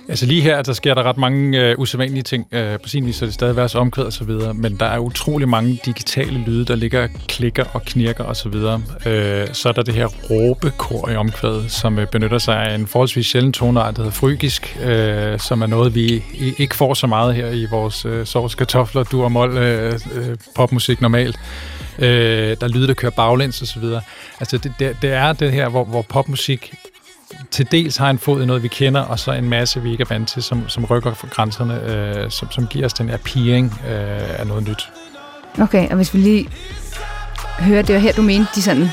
Altså lige her, der sker der ret mange øh, usædvanlige ting. Øh, på sin vis er det stadig værds omkvæd og så videre, men der er utrolig mange digitale lyde, der ligger og klikker og knirker og så videre. Øh, så er der det her råbekor i omkvædet, som øh, benytter sig af en forholdsvis sjælden toneart, der hedder frygisk, øh, som er noget, vi i, ikke får så meget her i vores øh, sovs, kartofler, du og mol øh, øh, popmusik normalt. Øh, der er lyde, der kører baglæns og så videre. Altså det, det, det er det her, hvor, hvor popmusik til dels har en fod i noget, vi kender, og så en masse, vi ikke er vant til, som, som rykker for grænserne, øh, som, som giver os den her peering øh, af noget nyt. Okay, og hvis vi lige hører, det var her, du mente, de sådan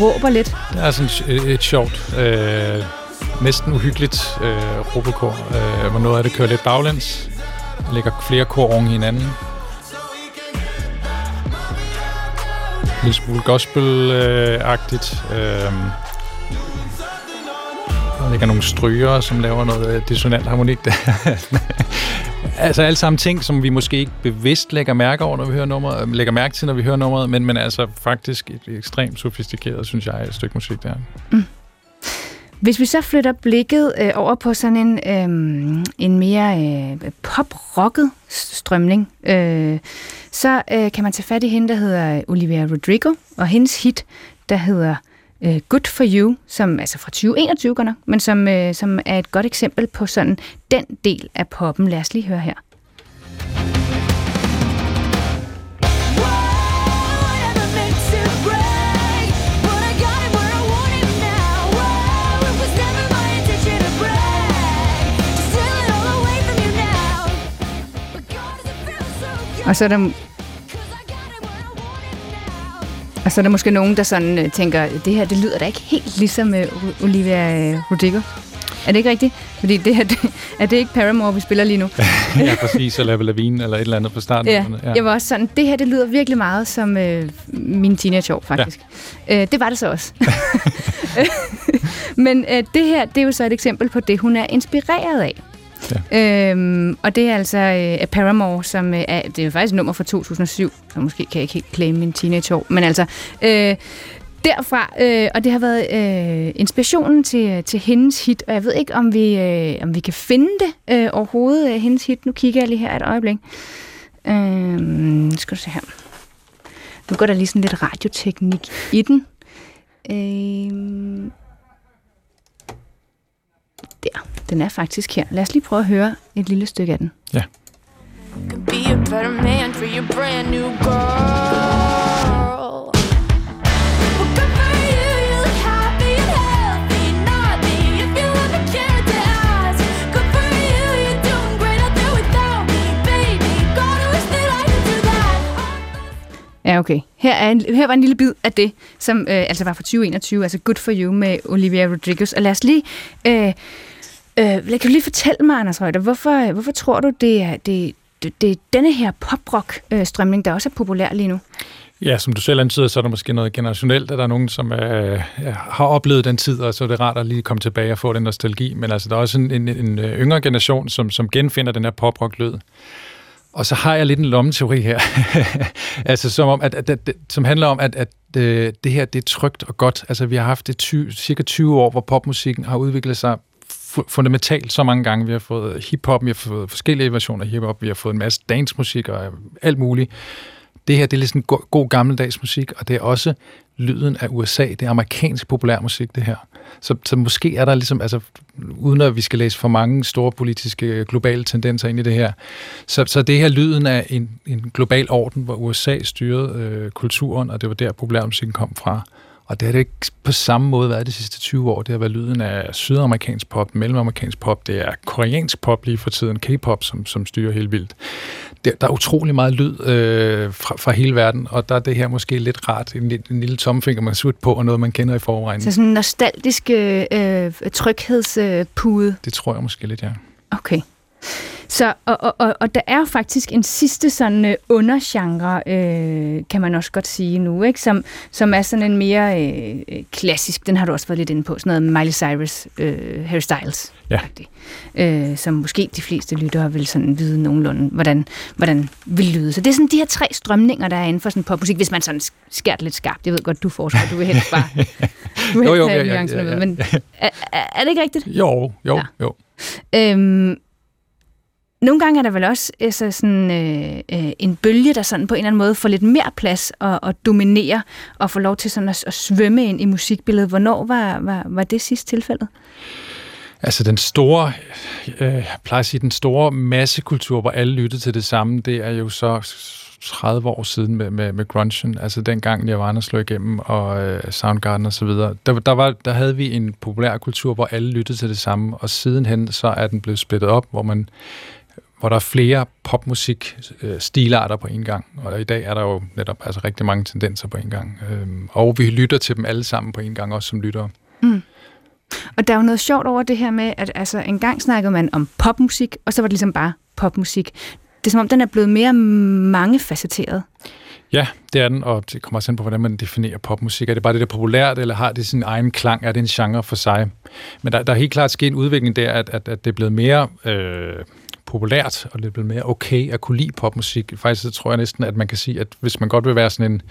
råber lidt. Det er sådan et, et sjovt, øh, næsten uhyggeligt øh, råbekor, øh, hvor noget af det kører lidt baglæns. Der ligger flere kor oven hinanden. En lille smule gospel-agtigt. Øh, der ligger nogle stryger, som laver noget øh, dissonant harmonik der. altså alle sammen ting, som vi måske ikke bevidst lægger mærke over, når vi hører nummeret, øh, lægger mærke til, når vi hører nummeret, men, men altså faktisk et ekstremt sofistikeret, synes jeg, et stykke musik der. Mm. Hvis vi så flytter blikket øh, over på sådan en, øh, en mere øh, pop-rocket strømning, øh, så øh, kan man tage fat i hende, der hedder Olivia Rodrigo, og hendes hit, der hedder uh, Good For You, som altså fra 2021 godt nok, men som, uh, som er et godt eksempel på sådan den del af poppen. Lad os lige høre her. Og så er der og så er der måske nogen, der sådan øh, tænker, det her, det lyder da ikke helt ligesom øh, Olivia øh, Rodrigo. Er det ikke rigtigt? Fordi det her, det, er det ikke Paramore, vi spiller lige nu? ja, præcis, eller Lavin eller et eller andet på starten. Ja, ja. jeg var også sådan, det her, det lyder virkelig meget som øh, min teenageår, faktisk. Ja. Øh, det var det så også. Men øh, det her, det er jo så et eksempel på det, hun er inspireret af. Ja. Øhm, og det er altså øh, Paramore, som øh, er, det er jo faktisk et nummer fra 2007, så måske kan jeg ikke helt claim min teenageår, men altså øh, derfra, øh, og det har været øh, inspirationen til, øh, til hendes hit, og jeg ved ikke, om vi, øh, om vi kan finde det øh, overhovedet, øh, hendes hit. Nu kigger jeg lige her et øjeblik. Øh, skal du se her. Nu går der lige sådan lidt radioteknik i den. Øh, der. Den er faktisk her. Lad os lige prøve at høre et lille stykke af den. Ja. Be a better man for your brand new girl. Ja, okay. Her, er en, her var en lille bid af det, som øh, altså var fra 2021, altså Good For You med Olivia Rodrigo. Og lad os lige... Øh, Øh, kan du lige fortælle mig, Anders Reuter, hvorfor, hvorfor tror du, det er, det, det, det er denne her poprock-strømning, øh, der også er populær lige nu? Ja, som du selv antyder, så er der måske noget generationelt, at der er nogen, som øh, har oplevet den tid, og så er det rart at lige komme tilbage og få den nostalgi. Men altså, der er også en, en, en øh, yngre generation, som, som genfinder den her poprock-lyd. Og så har jeg lidt en lommeteori her, altså som, om, at, at, at, som handler om, at, at øh, det her det er trygt og godt. Altså vi har haft det 20, cirka 20 år, hvor popmusikken har udviklet sig fundamentalt så mange gange. Vi har fået hiphop, vi har fået forskellige versioner af hiphop, vi har fået en masse dancemusik og alt muligt. Det her, det er ligesom lidt sådan god, god gammeldags musik, og det er også lyden af USA. Det er amerikansk populærmusik, det her. Så, så måske er der ligesom, altså, uden at vi skal læse for mange store politiske globale tendenser ind i det her, så, så det her lyden af en, en global orden, hvor USA styrede øh, kulturen, og det var der populærmusikken kom fra. Og det har det ikke på samme måde været de sidste 20 år. Det har været lyden af sydamerikansk pop, mellemamerikansk pop, det er koreansk pop lige for tiden, K-pop, som, som styrer helt vildt. Der, der er utrolig meget lyd øh, fra, fra hele verden, og der er det her måske lidt rart, en, en lille tomfinger, man har på, og noget, man kender i forvejen. Så sådan en nostalgisk øh, tryghedspude? Det tror jeg måske lidt, ja. Okay. Så, og, og, og, og der er faktisk en sidste sådan øh, undergenre, øh, kan man også godt sige nu, ikke? Som, som er sådan en mere øh, øh klassisk, den har du også været lidt inde på, sådan noget Miley Cyrus, øh, Harry Styles. Ja. Øh, som måske de fleste lyttere vil sådan vide nogenlunde, hvordan, hvordan vil lyde. Så det er sådan de her tre strømninger, der er inden for sådan popmusik, hvis man sådan skærer det lidt skarpt. Jeg ved godt, du forsker, du vil helst bare du vil Jo, jo, ja, ja, ja, ja. men er, er, er det ikke rigtigt? Jo, jo, Ja. jo. Øhm, nogle gange er der vel også altså sådan, øh, øh, en bølge, der sådan på en eller anden måde får lidt mere plads og, og dominerer og får lov til sådan at, at svømme ind i musikbilledet. Hvornår var, var, var det sidst tilfældet? Altså den store, øh, jeg plejer at sige, den store massekultur, hvor alle lyttede til det samme, det er jo så 30 år siden med, med, med grungen, altså dengang Nirvana slog igennem, og øh, Soundgarden og så videre. Der, der, var, der havde vi en populær kultur, hvor alle lyttede til det samme, og sidenhen så er den blevet splittet op, hvor man hvor der er flere popmusik øh, stilarter på en gang, og i dag er der jo netop altså rigtig mange tendenser på en gang. Øhm, og vi lytter til dem alle sammen på en gang, også som lyttere. Mm. Og der er jo noget sjovt over det her med, at altså, engang snakkede man om popmusik, og så var det ligesom bare popmusik. Det er som om, den er blevet mere mangefacetteret. Ja, det er den, og det kommer også an på, hvordan man definerer popmusik. Er det bare det, der er populært, eller har det sin egen klang? Er det en genre for sig? Men der, der er helt klart sket en udvikling der, at, at, at det er blevet mere øh, populært, og det er blevet mere okay at kunne lide popmusik. Faktisk så tror jeg næsten, at man kan sige, at hvis man godt vil være sådan en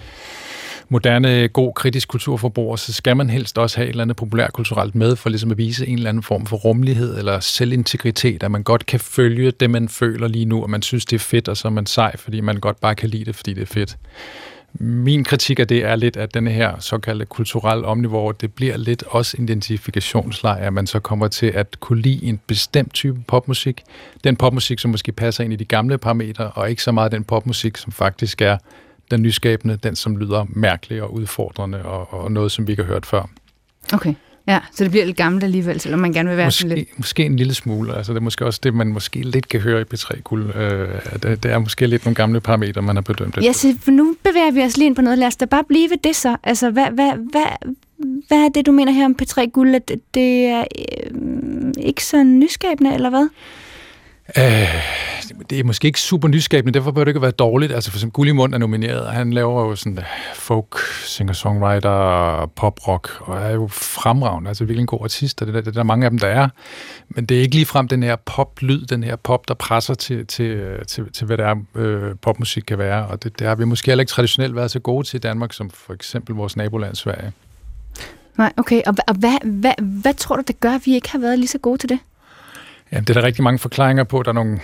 moderne, god, kritisk kulturforbruger, så skal man helst også have et eller andet populærkulturelt med, for ligesom at vise en eller anden form for rummelighed eller selvintegritet, at man godt kan følge det, man føler lige nu, og man synes, det er fedt, og så er man sej, fordi man godt bare kan lide det, fordi det er fedt. Min kritik af det er lidt, at denne her såkaldte kulturelle omnivor, det bliver lidt også identifikationslejr, at man så kommer til at kunne lide en bestemt type popmusik. Den popmusik, som måske passer ind i de gamle parametre, og ikke så meget den popmusik, som faktisk er den nyskabende, den som lyder mærkelig og udfordrende, og, og noget, som vi ikke har hørt før. Okay. Ja, så det bliver lidt gammelt alligevel, selvom man gerne vil være sådan Måske, lidt... måske en lille smule. Altså, det er måske også det, man måske lidt kan høre i P3 Guld. Øh, det, det er måske lidt nogle gamle parametre, man har bedømt det. Ja, så nu bevæger vi os lige ind på noget. Lad os da bare blive ved det så. Altså, hvad, hvad, hvad, hvad er det, du mener her om P3 Guld? At det- det er øh, ikke så nyskabende, eller hvad? Øh, det er måske ikke super nyskabende, derfor bør det ikke være dårligt. Altså for eksempel Gulli Mund er nomineret, og han laver jo sådan øh, folk, singer-songwriter, pop-rock, og er jo fremragende, altså virkelig en god artist, og det, der, det er der mange af dem, der er. Men det er ikke ligefrem den her pop-lyd, den her pop, der presser til, til, til, til hvad det er, øh, popmusik kan være, og det, det har vi måske heller ikke traditionelt været så gode til i Danmark, som for eksempel vores naboland Sverige. Nej, okay. Og, og hvad, hvad, hvad tror du, det gør, at vi ikke har været lige så gode til det? Ja, det er der rigtig mange forklaringer på. Der er nogle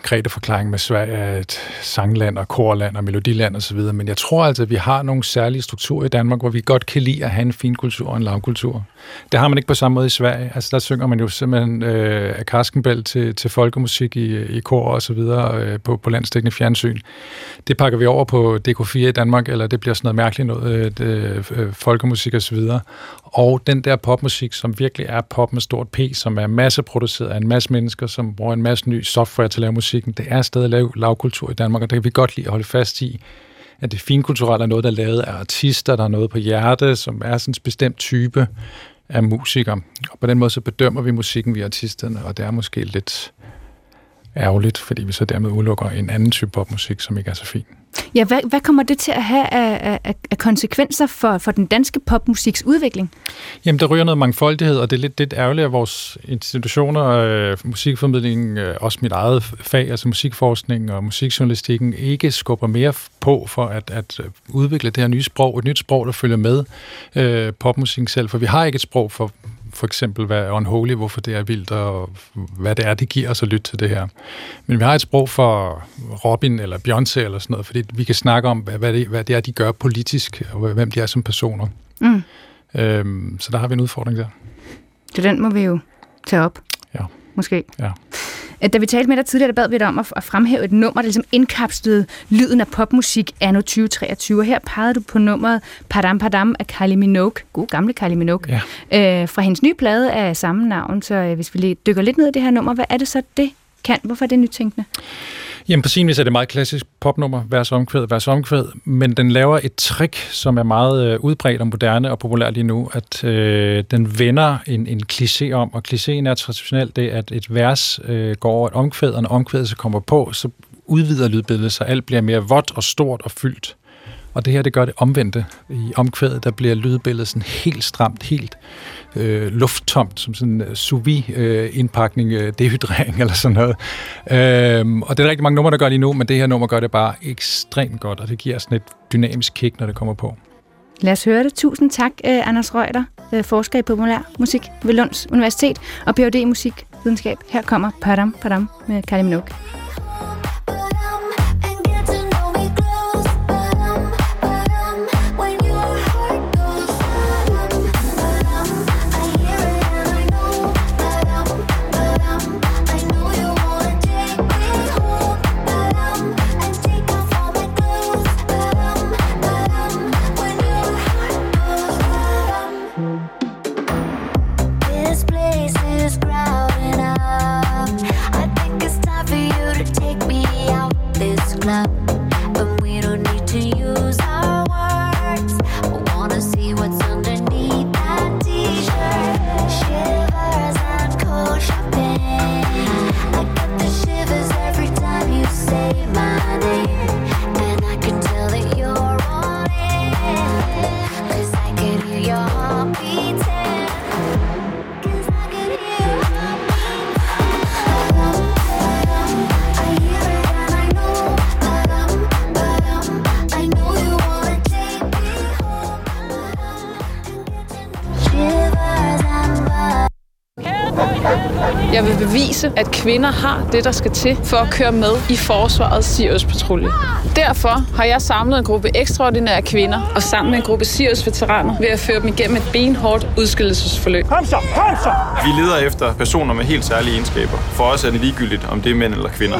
konkrete forklaring med Sverige er et sangland og korland og melodiland osv., men jeg tror altså, at vi har nogle særlige strukturer i Danmark, hvor vi godt kan lide at have en fin kultur og en lavkultur. Det har man ikke på samme måde i Sverige. Altså, der synger man jo simpelthen øh, af karskenbæl til, til folkemusik i, i kor og så videre øh, på, på landstækkende fjernsyn. Det pakker vi over på DK4 i Danmark, eller det bliver sådan noget mærkeligt noget, øh, øh, folkemusik og så videre. Og den der popmusik, som virkelig er pop med stort P, som er masseproduceret af en masse mennesker, som bruger en masse ny software til at lave musikken, det er stadig lav, lavkultur i Danmark, og det kan vi godt lide at holde fast i, at det finkulturelle er noget, der er lavet af artister, der er noget på hjerte, som er sådan en bestemt type af musikere. Og på den måde så bedømmer vi musikken via artisterne, og det er måske lidt ærgerligt, fordi vi så dermed udelukker en anden type popmusik, som ikke er så fin. Ja, hvad, hvad kommer det til at have af, af, af konsekvenser for, for den danske popmusiks udvikling? Jamen, der ryger noget mangfoldighed, og det er lidt, lidt ærgerligt, at vores institutioner, øh, musikformidling, øh, også mit eget fag, altså musikforskning og musikjournalistikken, ikke skubber mere på for at, at øh, udvikle det her nye sprog, et nyt sprog, der følger med øh, popmusikken selv, for vi har ikke et sprog for for eksempel, hvad er unholy, hvorfor det er vildt, og hvad det er, det giver os at lytte til det her. Men vi har et sprog for Robin eller Beyoncé eller sådan noget, fordi vi kan snakke om, hvad, hvad, det, hvad det er, de gør politisk, og hvem de er som personer. Mm. Øhm, så der har vi en udfordring der. Så den må vi jo tage op. Ja. Måske. Ja. Da vi talte med dig tidligere, der bad vi dig om at, at fremhæve et nummer, der ligesom indkapslede lyden af popmusik anno 2023. Og her pegede du på nummeret Padam Padam af Kylie Minogue. God gamle Kylie Minogue. Ja. Øh, fra hendes nye plade af samme navn. Så øh, hvis vi lige dykker lidt ned i det her nummer, hvad er det så, det kan? Hvorfor er det nytænkende? Jamen på sin vis er det meget klassisk popnummer, vers omkvæd, vers omkvæd, men den laver et trick, som er meget øh, udbredt og moderne og populært lige nu, at øh, den vender en, en kliché om, og klichéen er traditionelt det, at et vers øh, går over et omkvæd, og når omkvædet så kommer på, så udvider lydbilledet, så alt bliver mere vådt og stort og fyldt. Og det her, det gør det omvendte. I omkvædet, der bliver lydbilledet sådan helt stramt, helt øh, lufttomt, som sådan en øh, sous øh, indpakning, øh, dehydrering eller sådan noget. Øh, og det er rigtig mange numre, der gør lige nu, men det her nummer gør det bare ekstremt godt, og det giver sådan et dynamisk kick, når det kommer på. Lad os høre det. Tusind tak, øh, Anders Røgter, øh, forsker i populær musik ved Lunds Universitet og Ph.D. i musikvidenskab. Her kommer Padam Padam med Kylie Minogue. Bevise, at kvinder har det, der skal til for at køre med i forsvarets Sirius-patrulje. Derfor har jeg samlet en gruppe ekstraordinære kvinder, og sammen med en gruppe Sirius-veteraner vil jeg føre dem igennem et benhårdt udskillelsesforløb. Kom så, kom så! Vi leder efter personer med helt særlige egenskaber. For os er det ligegyldigt, om det er mænd eller kvinder.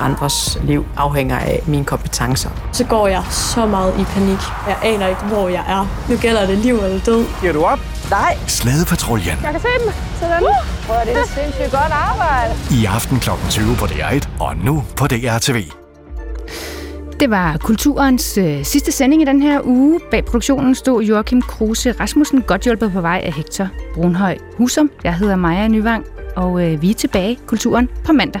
Andres liv afhænger af mine kompetencer. Så går jeg så meget i panik. Jeg aner ikke, hvor jeg er. Nu gælder det liv eller død. Giver du op? Nej. Slædepatruljen. Jeg kan se dem. Sådan. Uh. Prøv, det er sindssygt godt arbejde. I aften kl. 20 på DR1 og nu på DRTV. Det var Kulturens øh, sidste sending i den her uge. Bag produktionen stod Joachim Kruse Rasmussen, godt hjulpet på vej af Hector Brunhøj Husum. Jeg hedder Maja Nyvang, og øh, vi er tilbage Kulturen på mandag.